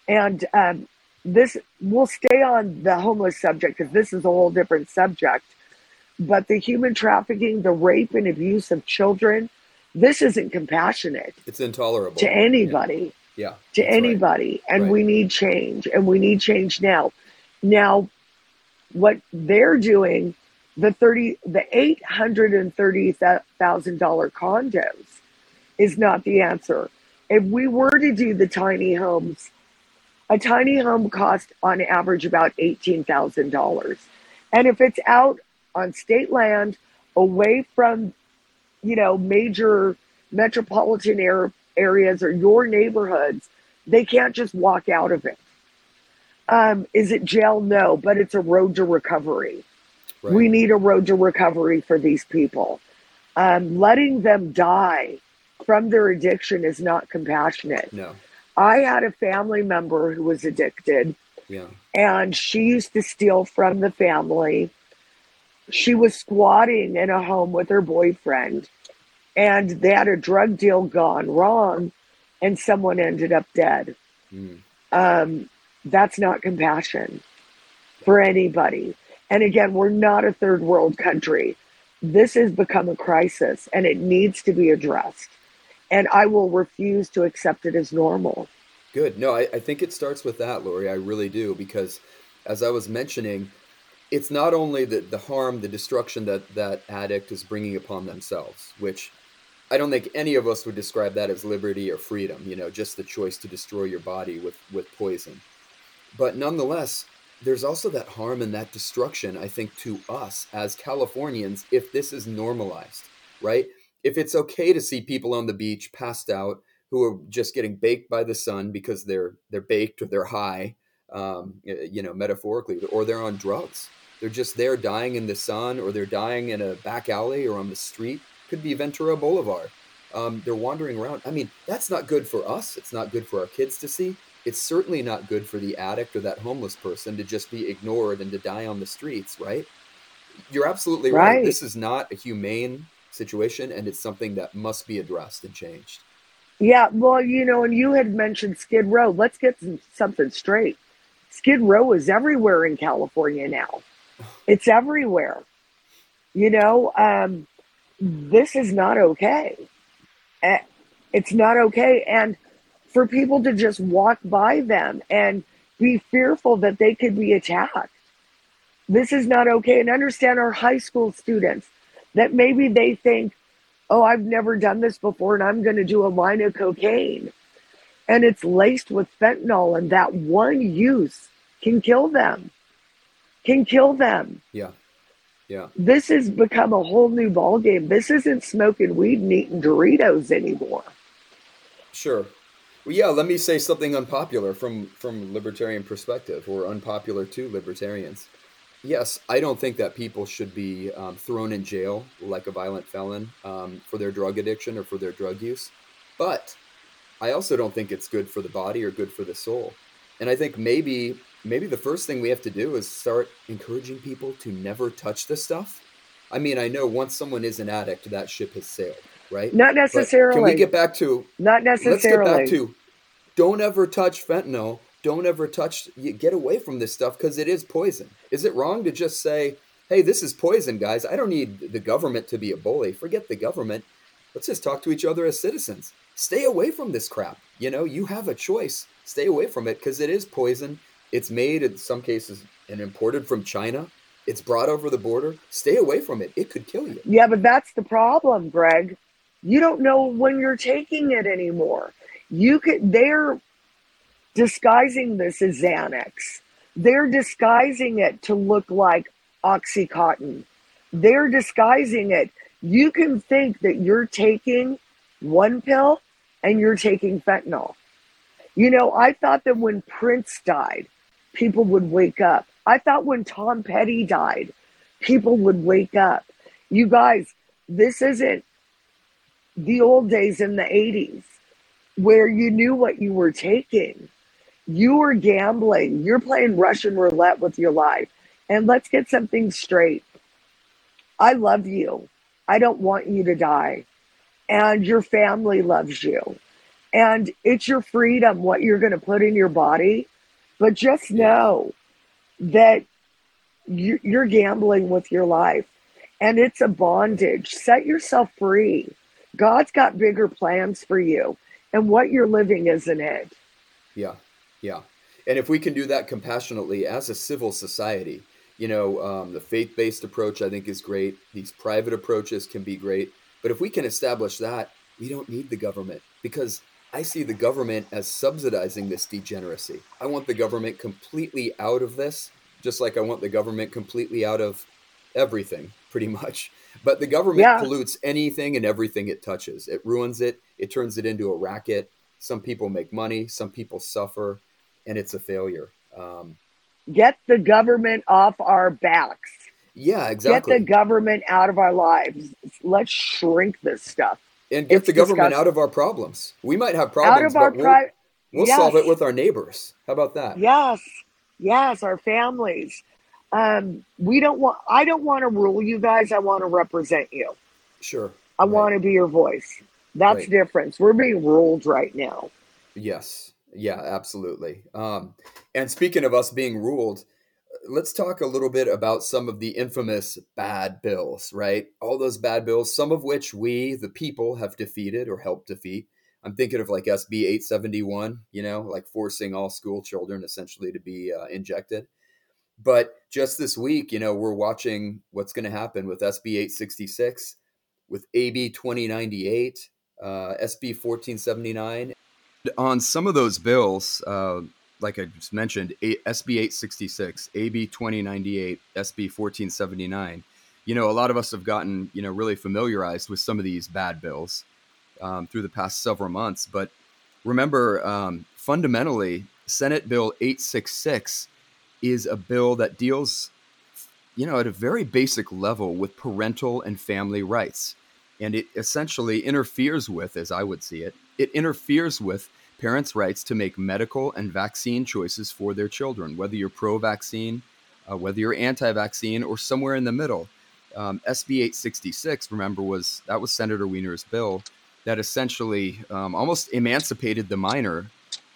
and um, this will stay on the homeless subject because this is a whole different subject. But the human trafficking, the rape and abuse of children, this isn't compassionate. It's intolerable to anybody. Yeah. to that's right. anybody. And Right. we need change and we need change now. Now, what they're doing, the 30, the $830,000 condos is not the answer. If we were to do the tiny homes, a tiny home costs on average about $18,000. And if it's out on state land, away from, you know, major metropolitan air, areas or your neighborhoods, they can't just walk out of it. Um, is it jail? No, but it's a road to recovery. Right. We need a road to recovery for these people. Um, letting them die from their addiction is not compassionate. no. I had a family member who was addicted Yeah. and she used to steal from the family. She was squatting in a home with her boyfriend, and they had a drug deal gone wrong, and someone ended up dead. Mm. Um, that's not compassion for anybody. And again, we're not a third world country. This has become a crisis, and it needs to be addressed. And I will refuse to accept it as normal. Good. No, I, I think it starts with that, Lori. I really do. Because as I was mentioning, it's not only the, the harm, the destruction that that addict is bringing upon themselves, which I don't think any of us would describe that as liberty or freedom, you know, just the choice to destroy your body with, with poison. But nonetheless, there's also that harm and that destruction, I think, to us as Californians if this is normalized, right? If it's okay to see people on the beach passed out who are just getting baked by the sun because they're they're baked or they're high, um, you know, metaphorically, or they're on drugs. They're just there dying in the sun, or they're dying in a back alley or on the street. Could be Ventura Boulevard. Um, they're wandering around. I mean, that's not good for us. It's not good for our kids to see. It's certainly not good for the addict or that homeless person to just be ignored and to die on the streets, right? You're absolutely right. Right. This is not a humane situation, and it's something that must be addressed and changed. Yeah, well, you know, and you had mentioned Skid Row. Let's get some, something straight. Skid Row is everywhere in California now. It's everywhere. You know, um, this is not okay. It's not okay. And for people to just walk by them and be fearful that they could be attacked. This is not okay. And understand our high school students that maybe they think, oh, I've never done this before and I'm going to do a line of cocaine. And it's laced with fentanyl, and that one use can kill them. Can kill them. Yeah, yeah, This has become a whole new ballgame. This isn't smoking weed and eating Doritos anymore. sure. Well, yeah. Let me say something unpopular from from libertarian perspective, or unpopular to libertarians. Yes, I don't think that people should be um, thrown in jail like a violent felon um, for their drug addiction or for their drug use. But I also don't think it's good for the body or good for the soul. And I think maybe maybe the first thing we have to do is start encouraging people to never touch this stuff. I mean, I know once someone is an addict, that ship has sailed, right? Not But necessarily. can we get back to Not necessarily? let's get back to don't ever touch fentanyl. Don't ever touch get away from this stuff because it is poison. Is it wrong to just say hey this is poison guys. I don't need the government to be a bully. Forget the government. Let's just talk to each other as citizens. Stay away from this crap. You know you have a choice. Stay away from it because it is poison it's made in some cases and imported from china it's brought over the border stay away from it it could kill you Yeah, but that's the problem, Greg. You don't know when you're taking it anymore. You could they're disguising this as Xanax. They're disguising it to look like Oxycontin. They're disguising it. You can think that you're taking one pill and you're taking fentanyl. You know, I thought that when Prince died, people would wake up. I thought when Tom Petty died, people would wake up. You guys, this isn't the old days in the 80s where you knew what you were taking. You were gambling. You're playing Russian roulette with your life. And let's get something straight. I love you. I don't want you to die. And your family loves you. And it's your freedom what you're going to put in your body. But just know that you- you're gambling with your life and it's a bondage. Set yourself free. God's got bigger plans for you. and what you're living isn't it. Yeah, yeah. And if we can do that compassionately as a civil society, you know, um, the faith based approach I think is great. These private approaches can be great. But if we can establish that, we don't need the government because I see the government as subsidizing this degeneracy. I want the government completely out of this, just like I want the government completely out of everything, pretty much. But the government yeah. pollutes anything and everything it touches. It ruins it, it turns it into a racket. Some people make money, some people suffer, and it's a failure. Um, Get the government off our backs. Yeah, exactly. Get the government out of our lives. Let's shrink this stuff. And get it's the government disgusting. out of our problems. We might have problems, out of our pri- we'll, we'll yes. solve it with our neighbors. How about that? Yes, yes, our families. Um, we don't want. I don't want to rule you guys. I want to represent you. Sure. I right. want to be your voice. That's right. difference. We're being ruled right now. Yes. Yeah. Absolutely. Um, and speaking of us being ruled, let's talk a little bit about some of the infamous bad bills, right? All those bad bills, some of which we, the people, have defeated or helped defeat. I'm thinking of like SB 871, you know, like forcing all school children essentially to be uh, injected. But just this week, you know, we're watching what's going to happen with SB 866, with AB 2098, uh, SB 1479. On some of those bills, uh, like I just mentioned, SB 866, AB 2098, SB 1479. You know, a lot of us have gotten, you know, really familiarized with some of these bad bills um, through the past several months. But remember, um, fundamentally, Senate Bill 866 is a bill that deals, you know, at a very basic level with parental and family rights. And it essentially interferes with, as I would see it, it interferes with parents' rights to make medical and vaccine choices for their children, whether you're pro vaccine, uh, whether you're anti vaccine, or somewhere in the middle. Um, SB 866, remember, was that was Senator Wiener's bill that essentially um, almost emancipated the minor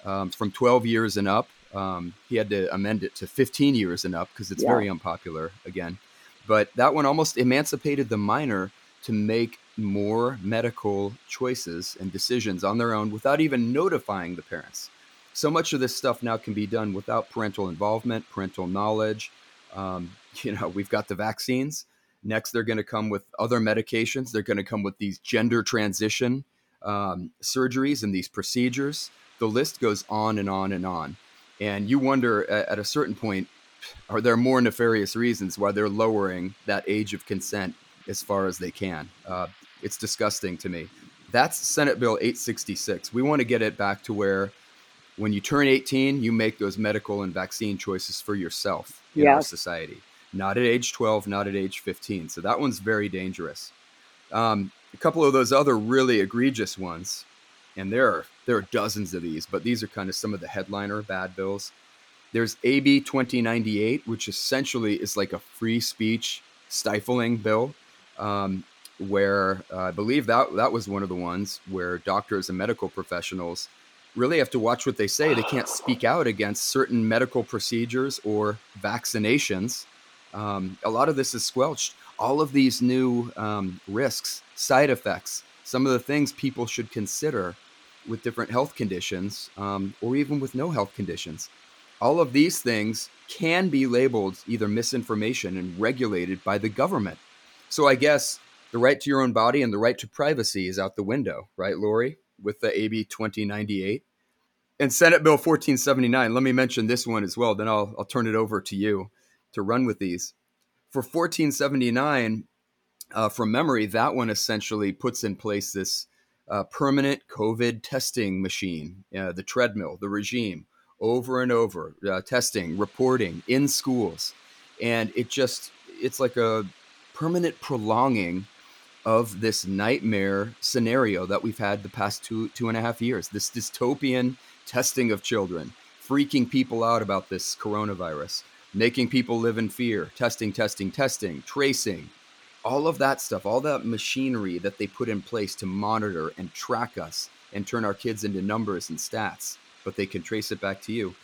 um, from 12 years and up. Um, he had to amend it to 15 years and up because it's yeah. very unpopular again. But that one almost emancipated the minor to make more medical choices and decisions on their own without even notifying the parents. So much of this stuff now can be done without parental involvement, parental knowledge. Um, you know, we've got the vaccines. Next, they're going to come with other medications. They're going to come with these gender transition um, surgeries and these procedures. The list goes on and on and on. And you wonder at a certain point, are there more nefarious reasons why they're lowering that age of consent as far as they can? Uh, it's disgusting to me. That's Senate Bill 866. We want to get it back to where when you turn 18, you make those medical and vaccine choices for yourself in yes. our society. Not at age 12, not at age 15. So that one's very dangerous. Um, a couple of those other really egregious ones, and there are there are dozens of these, but these are kind of some of the headliner bad bills. There's AB 2098, which essentially is like a free speech stifling bill. Um, where uh, I believe that that was one of the ones where doctors and medical professionals really have to watch what they say. They can't speak out against certain medical procedures or vaccinations. Um, a lot of this is squelched. All of these new um, risks, side effects, some of the things people should consider with different health conditions um, or even with no health conditions. All of these things can be labeled either misinformation and regulated by the government. So I guess the right to your own body and the right to privacy is out the window, right, Lori, with the AB 2098? And Senate Bill 1479, let me mention this one as well, then I'll, I'll turn it over to you to run with these. For 1479, uh, from memory, that one essentially puts in place this uh, permanent COVID testing machine, uh, the treadmill, the regime, over and over, uh, testing, reporting in schools. And it just, it's like a permanent prolonging of this nightmare scenario that we've had the past two two and a half years this dystopian testing of children freaking people out about this coronavirus making people live in fear testing testing testing tracing all of that stuff all that machinery that they put in place to monitor and track us and turn our kids into numbers and stats but they can trace it back to you.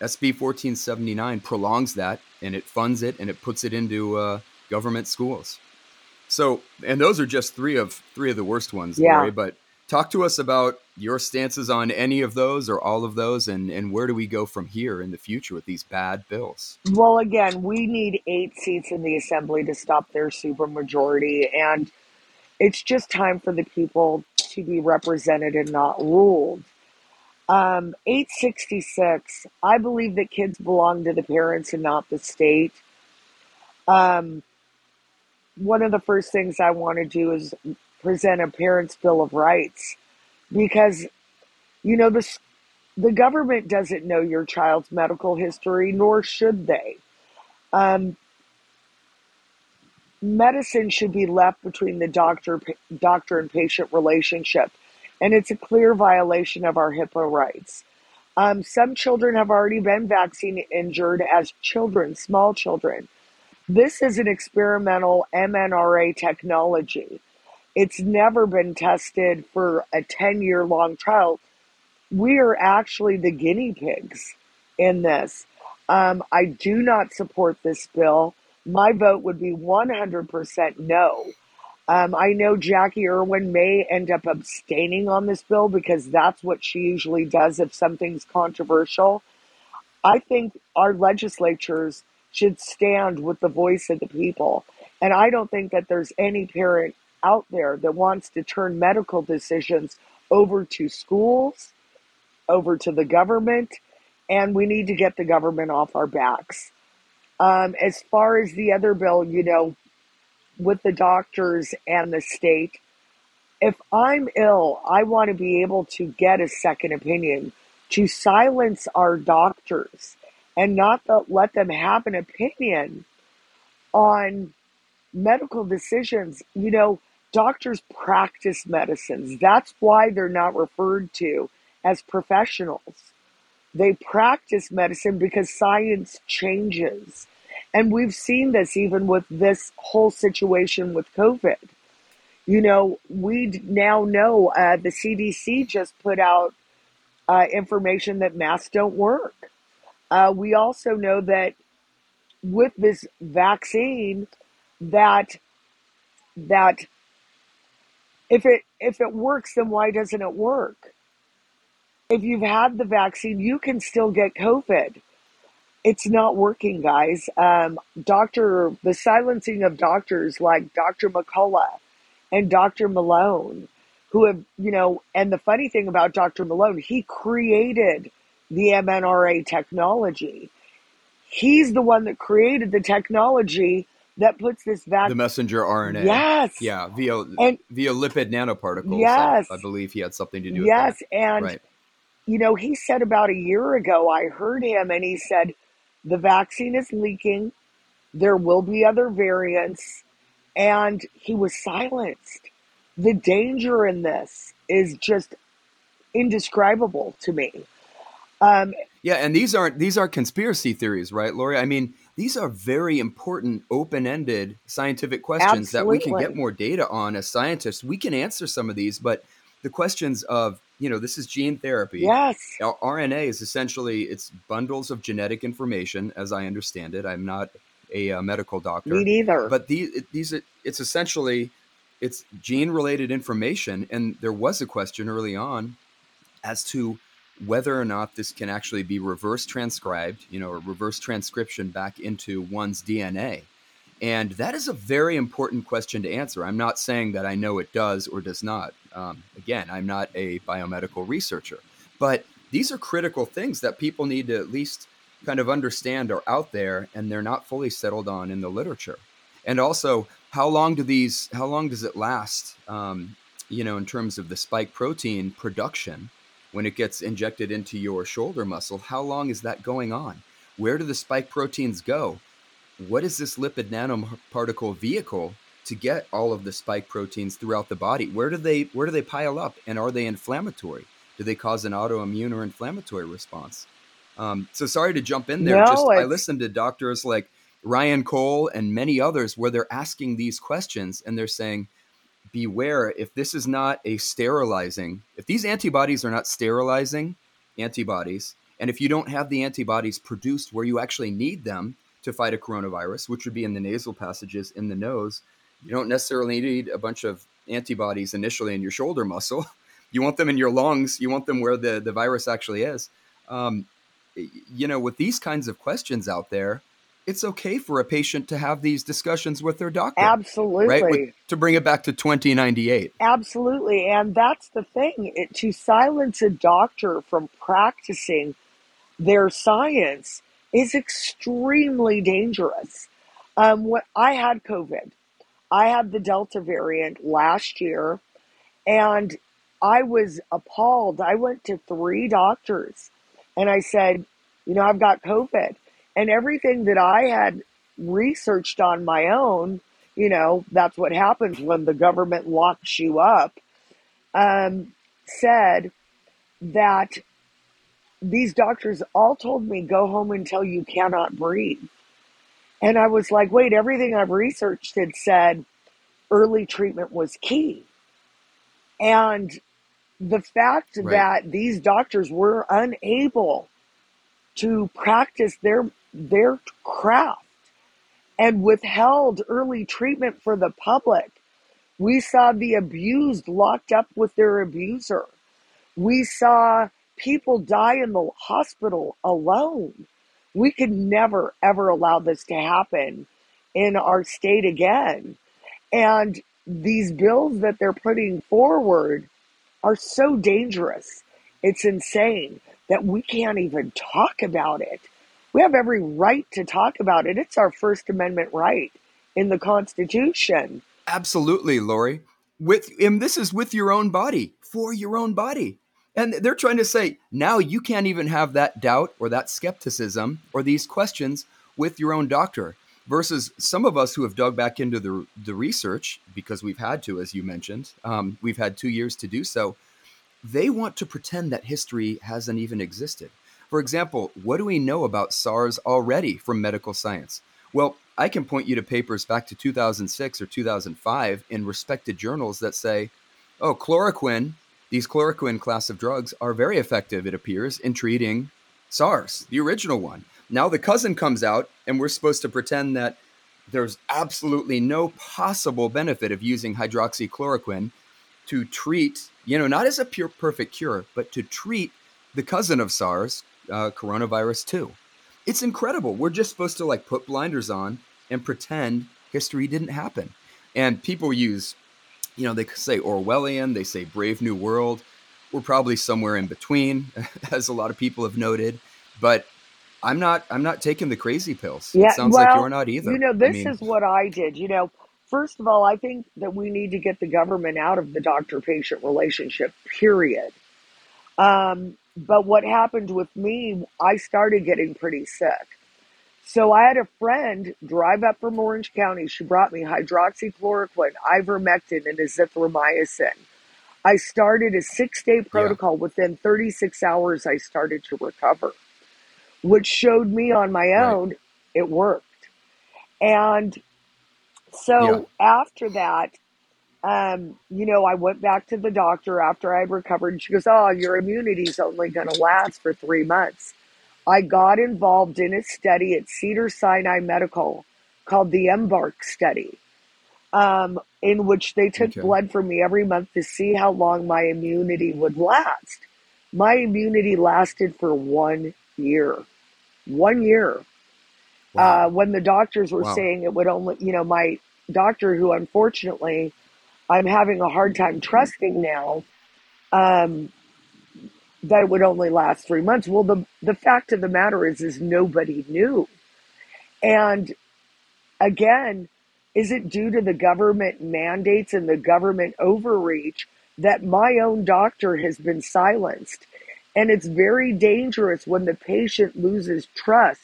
Sb 1479 prolongs that and it funds it and it puts it into uh, government schools so, and those are just three of three of the worst ones, yeah. Lori. But talk to us about your stances on any of those or all of those, and and where do we go from here in the future with these bad bills? Well, again, we need eight seats in the assembly to stop their supermajority, and it's just time for the people to be represented and not ruled. Um, 866, I believe that kids belong to the parents and not the state. Um, one of the first things I want to do is present a parent's bill of rights because you know the the government doesn't know your child's medical history nor should they um, medicine should be left between the doctor doctor and patient relationship and it's a clear violation of our HIPAA rights. Um, some children have already been vaccine injured as children, small children. This is an experimental mRNA technology. It's never been tested for a 10 year long trial. We are actually the guinea pigs in this. Um, I do not support this bill. My vote would be 100% no. Um, I know Jacqui Irwin may end up abstaining on this bill because that's what she usually does if something's controversial. I think our legislatures should stand with the voice of the people. And I don't think that there's any parent out there that wants to turn medical decisions over to schools, over to the government, and we need to get the government off our backs. Um, as far as the other bill, you know, with the doctors and the state. If I'm ill, I want to be able to get a second opinion to silence our doctors and not let them have an opinion on medical decisions. You know, doctors practice medicines. That's why they're not referred to as professionals. They practice medicine because science changes. And we've seen this even with this whole situation with COVID. You know, we now know uh, the CDC just put out uh, information that masks don't work. Uh, we also know that with this vaccine, that that if it if it works, then why doesn't it work? If you've had the vaccine, you can still get COVID it's not working, guys. Um, doctor, the silencing of doctors like Dr. McCullough and Dr. Malone, who have, you know, and the funny thing about Dr. Malone, he created the mRNA technology. He's the one that created the technology that puts this vaccine. The messenger RNA. Yes. Yeah, via and, via lipid nanoparticles. Yes. I, I, believe he had something to do with yes. Yes, and right. you know, he said about a year ago, I heard him, and he said the vaccine is leaking. There will be other variants. And he was silenced. The danger in this is just indescribable to me. Um, yeah, and these aren't these are conspiracy theories, right, Lori? I mean, these are very important, open-ended scientific questions absolutely. that we can get more data on as scientists. We can answer some of these, but the questions of you know this is gene therapy yes rna is essentially it's bundles of genetic information as i understand it i'm not a uh, medical doctor me neither but these these it's essentially it's gene related information and there was a question early on as to whether or not this can actually be reverse transcribed you know or reverse transcription back into one's dna and that is a very important question to answer. I'm not saying that I know it does or does not. Um, again, I'm not a biomedical researcher, but these are critical things that people need to at least kind of understand are out there and they're not fully settled on in the literature. And also, how long do these? How long does it last? Um, you know, in terms of the spike protein production, when it gets injected into your shoulder muscle, how long is that going on? Where do the spike proteins go? what is this lipid nanoparticle vehicle to get all of the spike proteins throughout the body? Where do they where do they pile up, and are they inflammatory? Do they cause an autoimmune or inflammatory response? Um, so sorry to jump in there. No, Just I listened to doctors like Ryan Cole and many others where they're asking these questions and they're saying, beware if this is not a sterilizing, if these antibodies are not sterilizing antibodies, and if you don't have the antibodies produced where you actually need them, to fight a coronavirus, which would be in the nasal passages in the nose. You don't necessarily need a bunch of antibodies initially in your shoulder muscle. You want them in your lungs. You want them where the, the virus actually is. Um, you know, with these kinds of questions out there, it's okay for a patient to have these discussions with their doctor. Absolutely. Right? With, to bring it back to 2098. Absolutely. And that's the thing. It, to silence a doctor from practicing their science is extremely dangerous. Um, what I had COVID, I had the Delta variant last year, and I was appalled. I went to three doctors and I said, you know, I've got COVID. And everything that I had researched on my own, you know, that's what happens when the government locks you up, um, said that these doctors all told me go home until you cannot breathe. And I was like, wait, everything I've researched had said early treatment was key. And the fact right. that these doctors were unable to practice their their craft and withheld early treatment for the public. We saw the abused locked up with their abuser. We saw people die in the hospital alone. We could never, ever allow this to happen in our state again. And these bills that they're putting forward are so dangerous. It's insane that we can't even talk about it. We have every right to talk about it. It's our First Amendment right in the Constitution. Absolutely, Lori. With and this is with your own body, for your own body. And they're trying to say now you can't even have that doubt or that skepticism or these questions with your own doctor versus some of us who have dug back into the, the research because we've had to, as you mentioned, um, we've had two years to do so. They want to pretend that history hasn't even existed. For example, what do we know about SARS already from medical science? Well, I can point you to papers back to 2006 or 2005 in respected journals that say, oh, chloroquine, these chloroquine class of drugs are very effective, it appears, in treating SARS, the original one. Now the cousin comes out, and we're supposed to pretend that there's absolutely no possible benefit of using hydroxychloroquine to treat, you know, not as a pure perfect cure, but to treat the cousin of SARS, uh, coronavirus 2. It's incredible. We're just supposed to like put blinders on and pretend history didn't happen. And people use, you know, they could say Orwellian, they say Brave New World. We're probably somewhere in between, as a lot of people have noted. But I'm not. I'm not taking the crazy pills. Yeah, it sounds well, like you're not either. You know, this I mean, is what I did. You know, first of all, I think that we need to get the government out of the doctor-patient relationship. Period. Um, but what happened with me, I started getting pretty sick. So I had a friend drive up from Orange County. She brought me hydroxychloroquine, ivermectin, and azithromycin. I started a six day protocol. Yeah. Within 36 hours, I started to recover, which showed me on my own right. it worked. And so yeah. after that, um, you know, I went back to the doctor after I'd recovered. And she goes, Oh, your immunity's only going to last for three months. I got involved in a study at Cedar Sinai Medical called the Embark study, um, in which they took okay. blood from me every month to see how long my immunity would last. My immunity lasted for one year. One year. Wow. Uh, when the doctors were wow. saying it would only, you know, my doctor, who unfortunately I'm having a hard time trusting now um, that it would only last three months. Well, the the fact of the matter is, is nobody knew, and again, is it due to the government mandates and the government overreach that my own doctor has been silenced? And it's very dangerous when the patient loses trust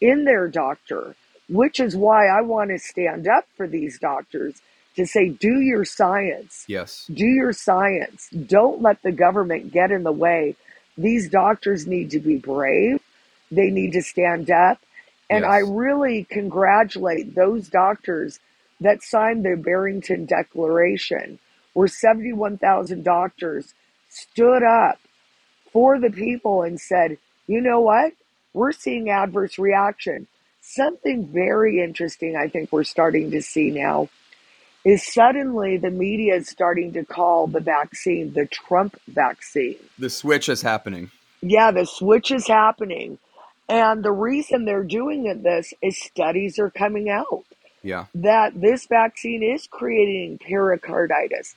in their doctor, which is why I want to stand up for these doctors to say, do your science. Yes. Do your science. Don't let the government get in the way. These doctors need to be brave. They need to stand up. And yes. I really congratulate those doctors that signed the Barrington Declaration, where 71,000 doctors stood up for the people and said, you know what? We're seeing adverse reaction. Something very interesting, I think we're starting to see now is suddenly the media is starting to call the vaccine the Trump vaccine. The switch is happening. Yeah, the switch is happening. And the reason they're doing this is studies are coming out yeah. that this vaccine is creating pericarditis,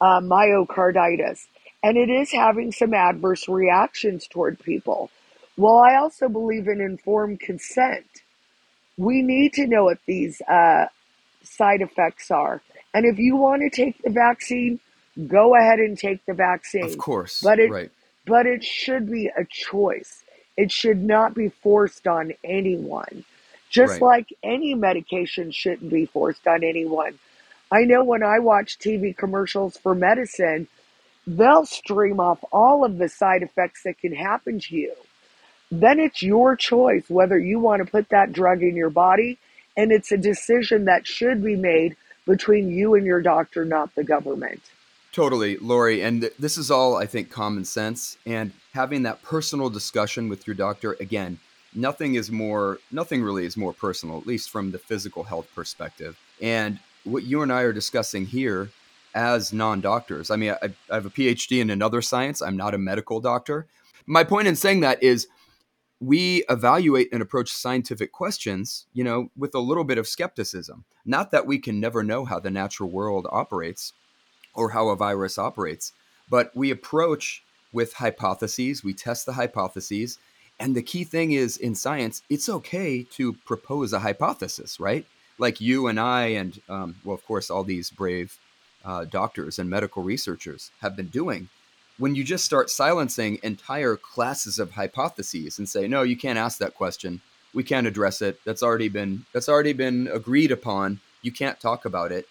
uh, myocarditis, and it is having some adverse reactions toward people. Well, I also believe in informed consent. We need to know if these uh, side effects are. And if you want to take the vaccine, go ahead and take the vaccine. Of course. But it, right. but it should be a choice. It should not be forced on anyone. Just right. like any medication shouldn't be forced on anyone. I know when I watch TV commercials for medicine, they'll stream off all of the side effects that can happen to you. Then it's your choice whether you want to put that drug in your body, and it's a decision that should be made between you and your doctor, not the government. Totally, Lori. And th- this is all, I think, common sense. And having that personal discussion with your doctor, again, nothing is more nothing really is more personal at least from the physical health perspective and what you and i are discussing here as non-doctors i mean I, I, have a phd in another science i'm not a medical doctor my point in saying that is we evaluate and approach scientific questions you know with a little bit of skepticism not that we can never know how the natural world operates or how a virus operates but we approach with hypotheses we test the hypotheses and the key thing is in science, it's okay to propose a hypothesis, right? Like you and I, and um, well, of course, all these brave uh, doctors and medical researchers have been doing. When you just start silencing entire classes of hypotheses and say, no, you can't ask that question. We can't address it. That's already been that's already been agreed upon. You can't talk about it.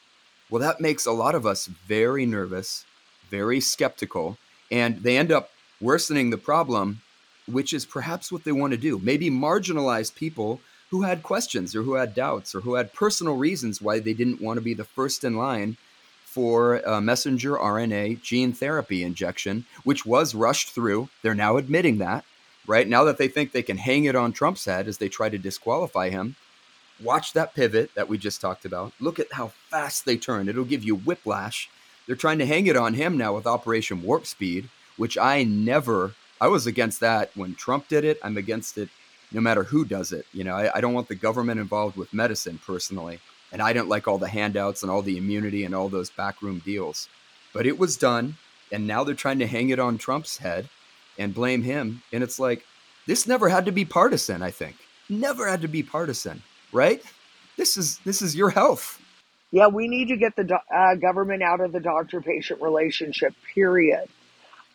Well, that makes a lot of us very nervous, very skeptical, and they end up worsening the problem which is perhaps what they want to do. Maybe marginalize people who had questions or who had doubts or who had personal reasons why they didn't want to be the first in line for a messenger RNA gene therapy injection, which was rushed through. They're now admitting that, right? Now that they think they can hang it on Trump's head as they try to disqualify him. Watch that pivot that we just talked about. Look at how fast they turn. It'll give you whiplash. They're trying to hang it on him now with Operation Warp Speed, which I never I was against that when Trump did it. I'm against it no matter who does it. You know, I, I don't want the government involved with medicine personally. And I didn't like all the handouts and all the immunity and all those backroom deals. But it was done. And now they're trying to hang it on Trump's head and blame him. And it's like, this never had to be partisan, I think. Never had to be partisan, right? This is this is your health. Yeah, we need to get the uh, government out of the doctor patient relationship, period.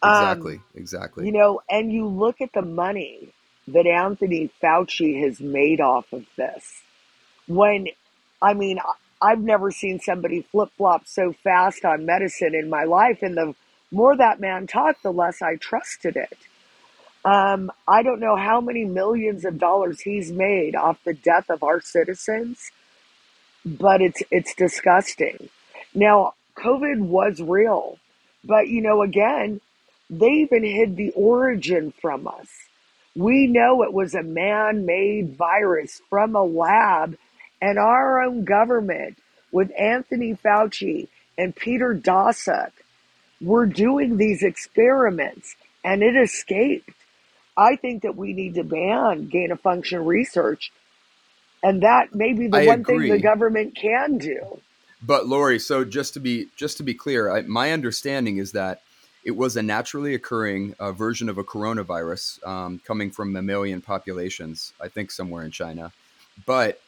Exactly, um, exactly. You know, and you look at the money that Anthony Fauci has made off of this. When, I mean, I've never seen somebody flip flop so fast on medicine in my life. And the more that man talked, the less I trusted it. Um, I don't know how many millions of dollars he's made off the death of our citizens, but it's it's disgusting. Now, COVID was real, but you know, again, they even hid the origin from us. We know it was a man made virus from a lab, and our own government, with Anthony Fauci and Peter Daszak, were doing these experiments, and it escaped. I think that we need to ban gain of function research, and that may be the I one agree. thing the government can do. But Lori, so just to be just to be clear, I, my understanding is that it was a naturally occurring uh, version of a coronavirus um, coming from mammalian populations, I think somewhere in China. But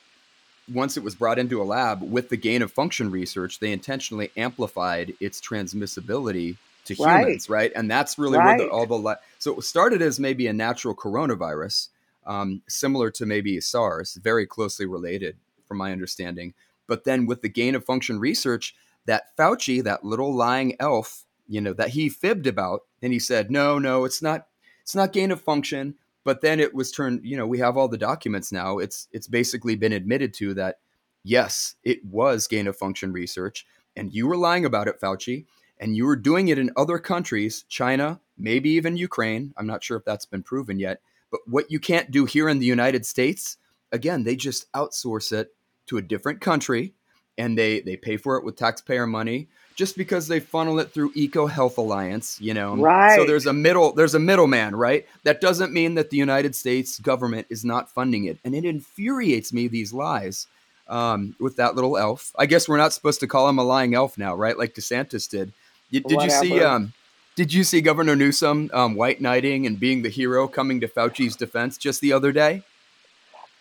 once it was brought into a lab with the gain of function research, they intentionally amplified its transmissibility to right. humans, right? And that's really right. where the, all the la- so it started as maybe a natural coronavirus, um, similar to maybe SARS, very closely related, from my understanding. But then with the gain of function research, that Fauci, that little lying elf, you know, that he fibbed about. And he said, no, no, it's not, it's not gain of function. But then it was turned, you know, we have all the documents now. It's, it's basically been admitted to that, yes, it was gain of function research. And you were lying about it, Fauci. And you were doing it in other countries, China, maybe even Ukraine. I'm not sure if that's been proven yet. But what you can't do here in the United States, again, they just outsource it to a different country and they they pay for it with taxpayer money just because they funnel it through EcoHealth Alliance, you know. Right. So there's a middle there's a middleman, right? That doesn't mean that the United States government is not funding it, and it infuriates me these lies. Um, with that little elf, I guess we're not supposed to call him a lying elf now, right? Like DeSantis did. Did, did you see? Um, did you see Governor Newsom um, white knighting and being the hero coming to Fauci's defense just the other day?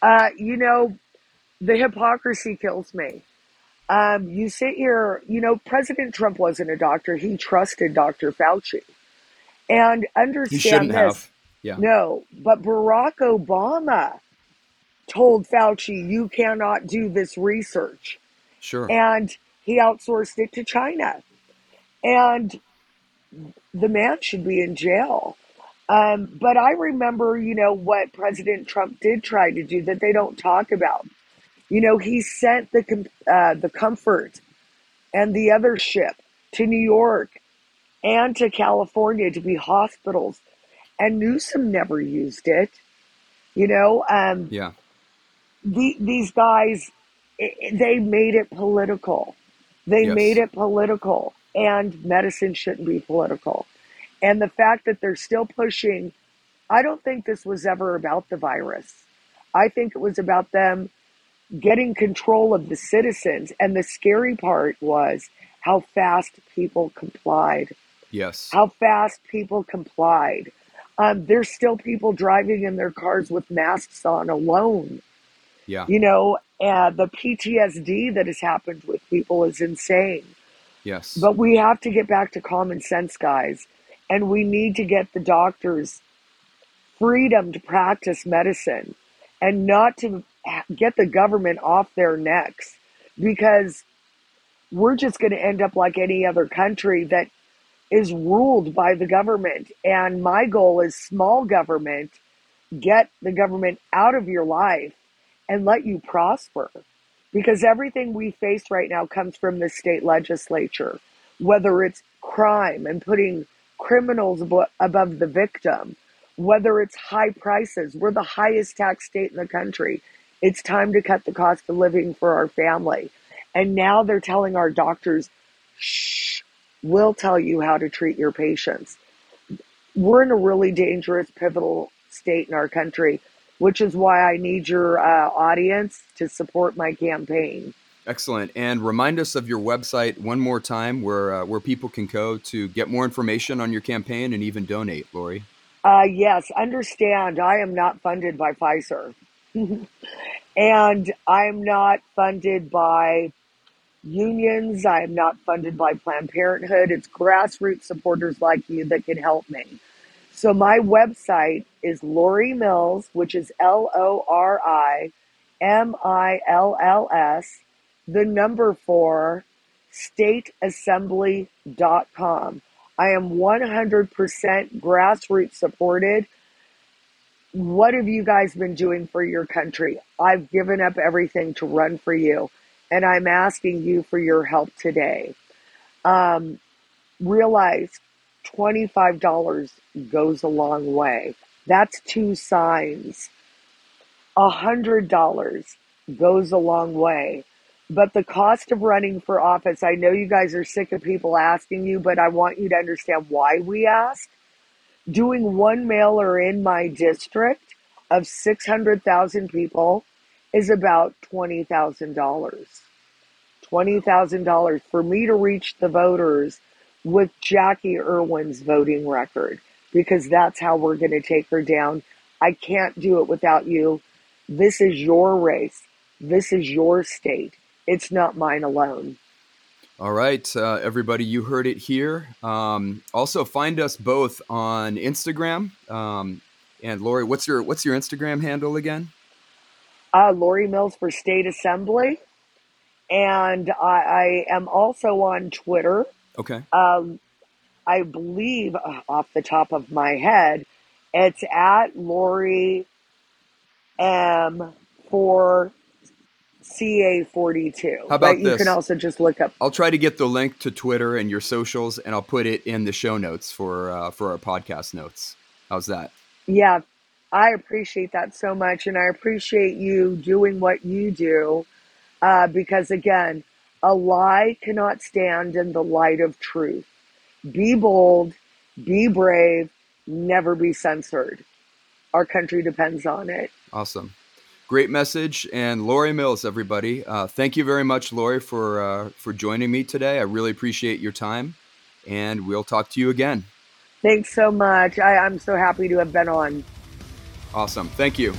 Uh, you know, the hypocrisy kills me. Um, you sit here, you know, President Trump wasn't a doctor. He trusted Dr. Fauci. And understand this. Have. Yeah. No, but Barack Obama told Fauci, you cannot do this research. Sure. And he outsourced it to China. And the man should be in jail. Um, but I remember, you know, what President Trump did try to do that they don't talk about. You know, he sent the uh, the Comfort and the other ship to New York and to California to be hospitals, and Newsom never used it. You know, um, yeah. The, these guys, they made it political. They yes. made it political, and medicine shouldn't be political. And the fact that they're still pushing, I don't think this was ever about the virus. I think it was about them getting control of the citizens. And the scary part was how fast people complied. Yes. How fast people complied. Um, there's still people driving in their cars with masks on alone. Yeah. You know, uh, the PTSD that has happened with people is insane. Yes. But we have to get back to common sense, guys. And we need to get the doctors freedom to practice medicine and not to get the government off their necks because we're just going to end up like any other country that is ruled by the government. And my goal is small government, get the government out of your life and let you prosper. Because everything we face right now comes from the state legislature, whether it's crime and putting criminals above the victim, whether it's high prices. We're the highest tax state in the country. It's time to cut the cost of living for our family. And now they're telling our doctors, shh, we'll tell you how to treat your patients. We're in a really dangerous, pivotal state in our country, which is why I need your uh, audience to support my campaign. Excellent. And remind us of your website one more time where, uh, where people can go to get more information on your campaign and even donate, Lori. Uh, yes, understand I am not funded by Pfizer. and I'm not funded by unions. I am not funded by Planned Parenthood. It's grassroots supporters like you that can help me. So my website is Lori Mills, which is L O R I M I L L S, the number four, stateassembly.com. I am 100% grassroots supported. What have you guys been doing for your country? I've given up everything to run for you, and I'm asking you for your help today. Um, realize $25 goes a long way. That's two signs. $100 goes a long way. But the cost of running for office, I know you guys are sick of people asking you, but I want you to understand why we ask. Doing one mailer in my district of 600,000 people is about $20,000. $20,000 for me to reach the voters with Jacqui Irwin's voting record because that's how we're going to take her down. I can't do it without you. This is your race. This is your state. It's not mine alone. All right, uh, everybody, you heard it here. Um, also, find us both on Instagram. Um, and Lori, what's your what's your Instagram handle again? Uh, Lori Mills for State Assembly, and I, I am also on Twitter. Okay. Um, I believe uh, off the top of my head, it's at Lori M for CA42. How about but this? You can also just look up. I'll try to get the link to Twitter and your socials, and I'll put it in the show notes for uh, for our podcast notes. How's that? Yeah, I appreciate that so much, and I appreciate you doing what you do, uh, because again, A lie cannot stand in the light of truth. Be bold, be brave, never be censored. Our country depends on it. Awesome. Great message. And Lori Mills, everybody. Uh, thank you very much, Lori, for, uh, for joining me today. I really appreciate your time. And we'll talk to you again. Thanks so much. I, I'm so happy to have been on. Awesome. Thank you.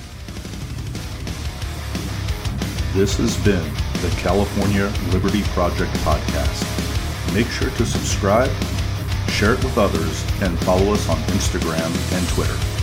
This has been the California Liberty Project podcast. Make sure to subscribe, share it with others, and follow us on Instagram and Twitter.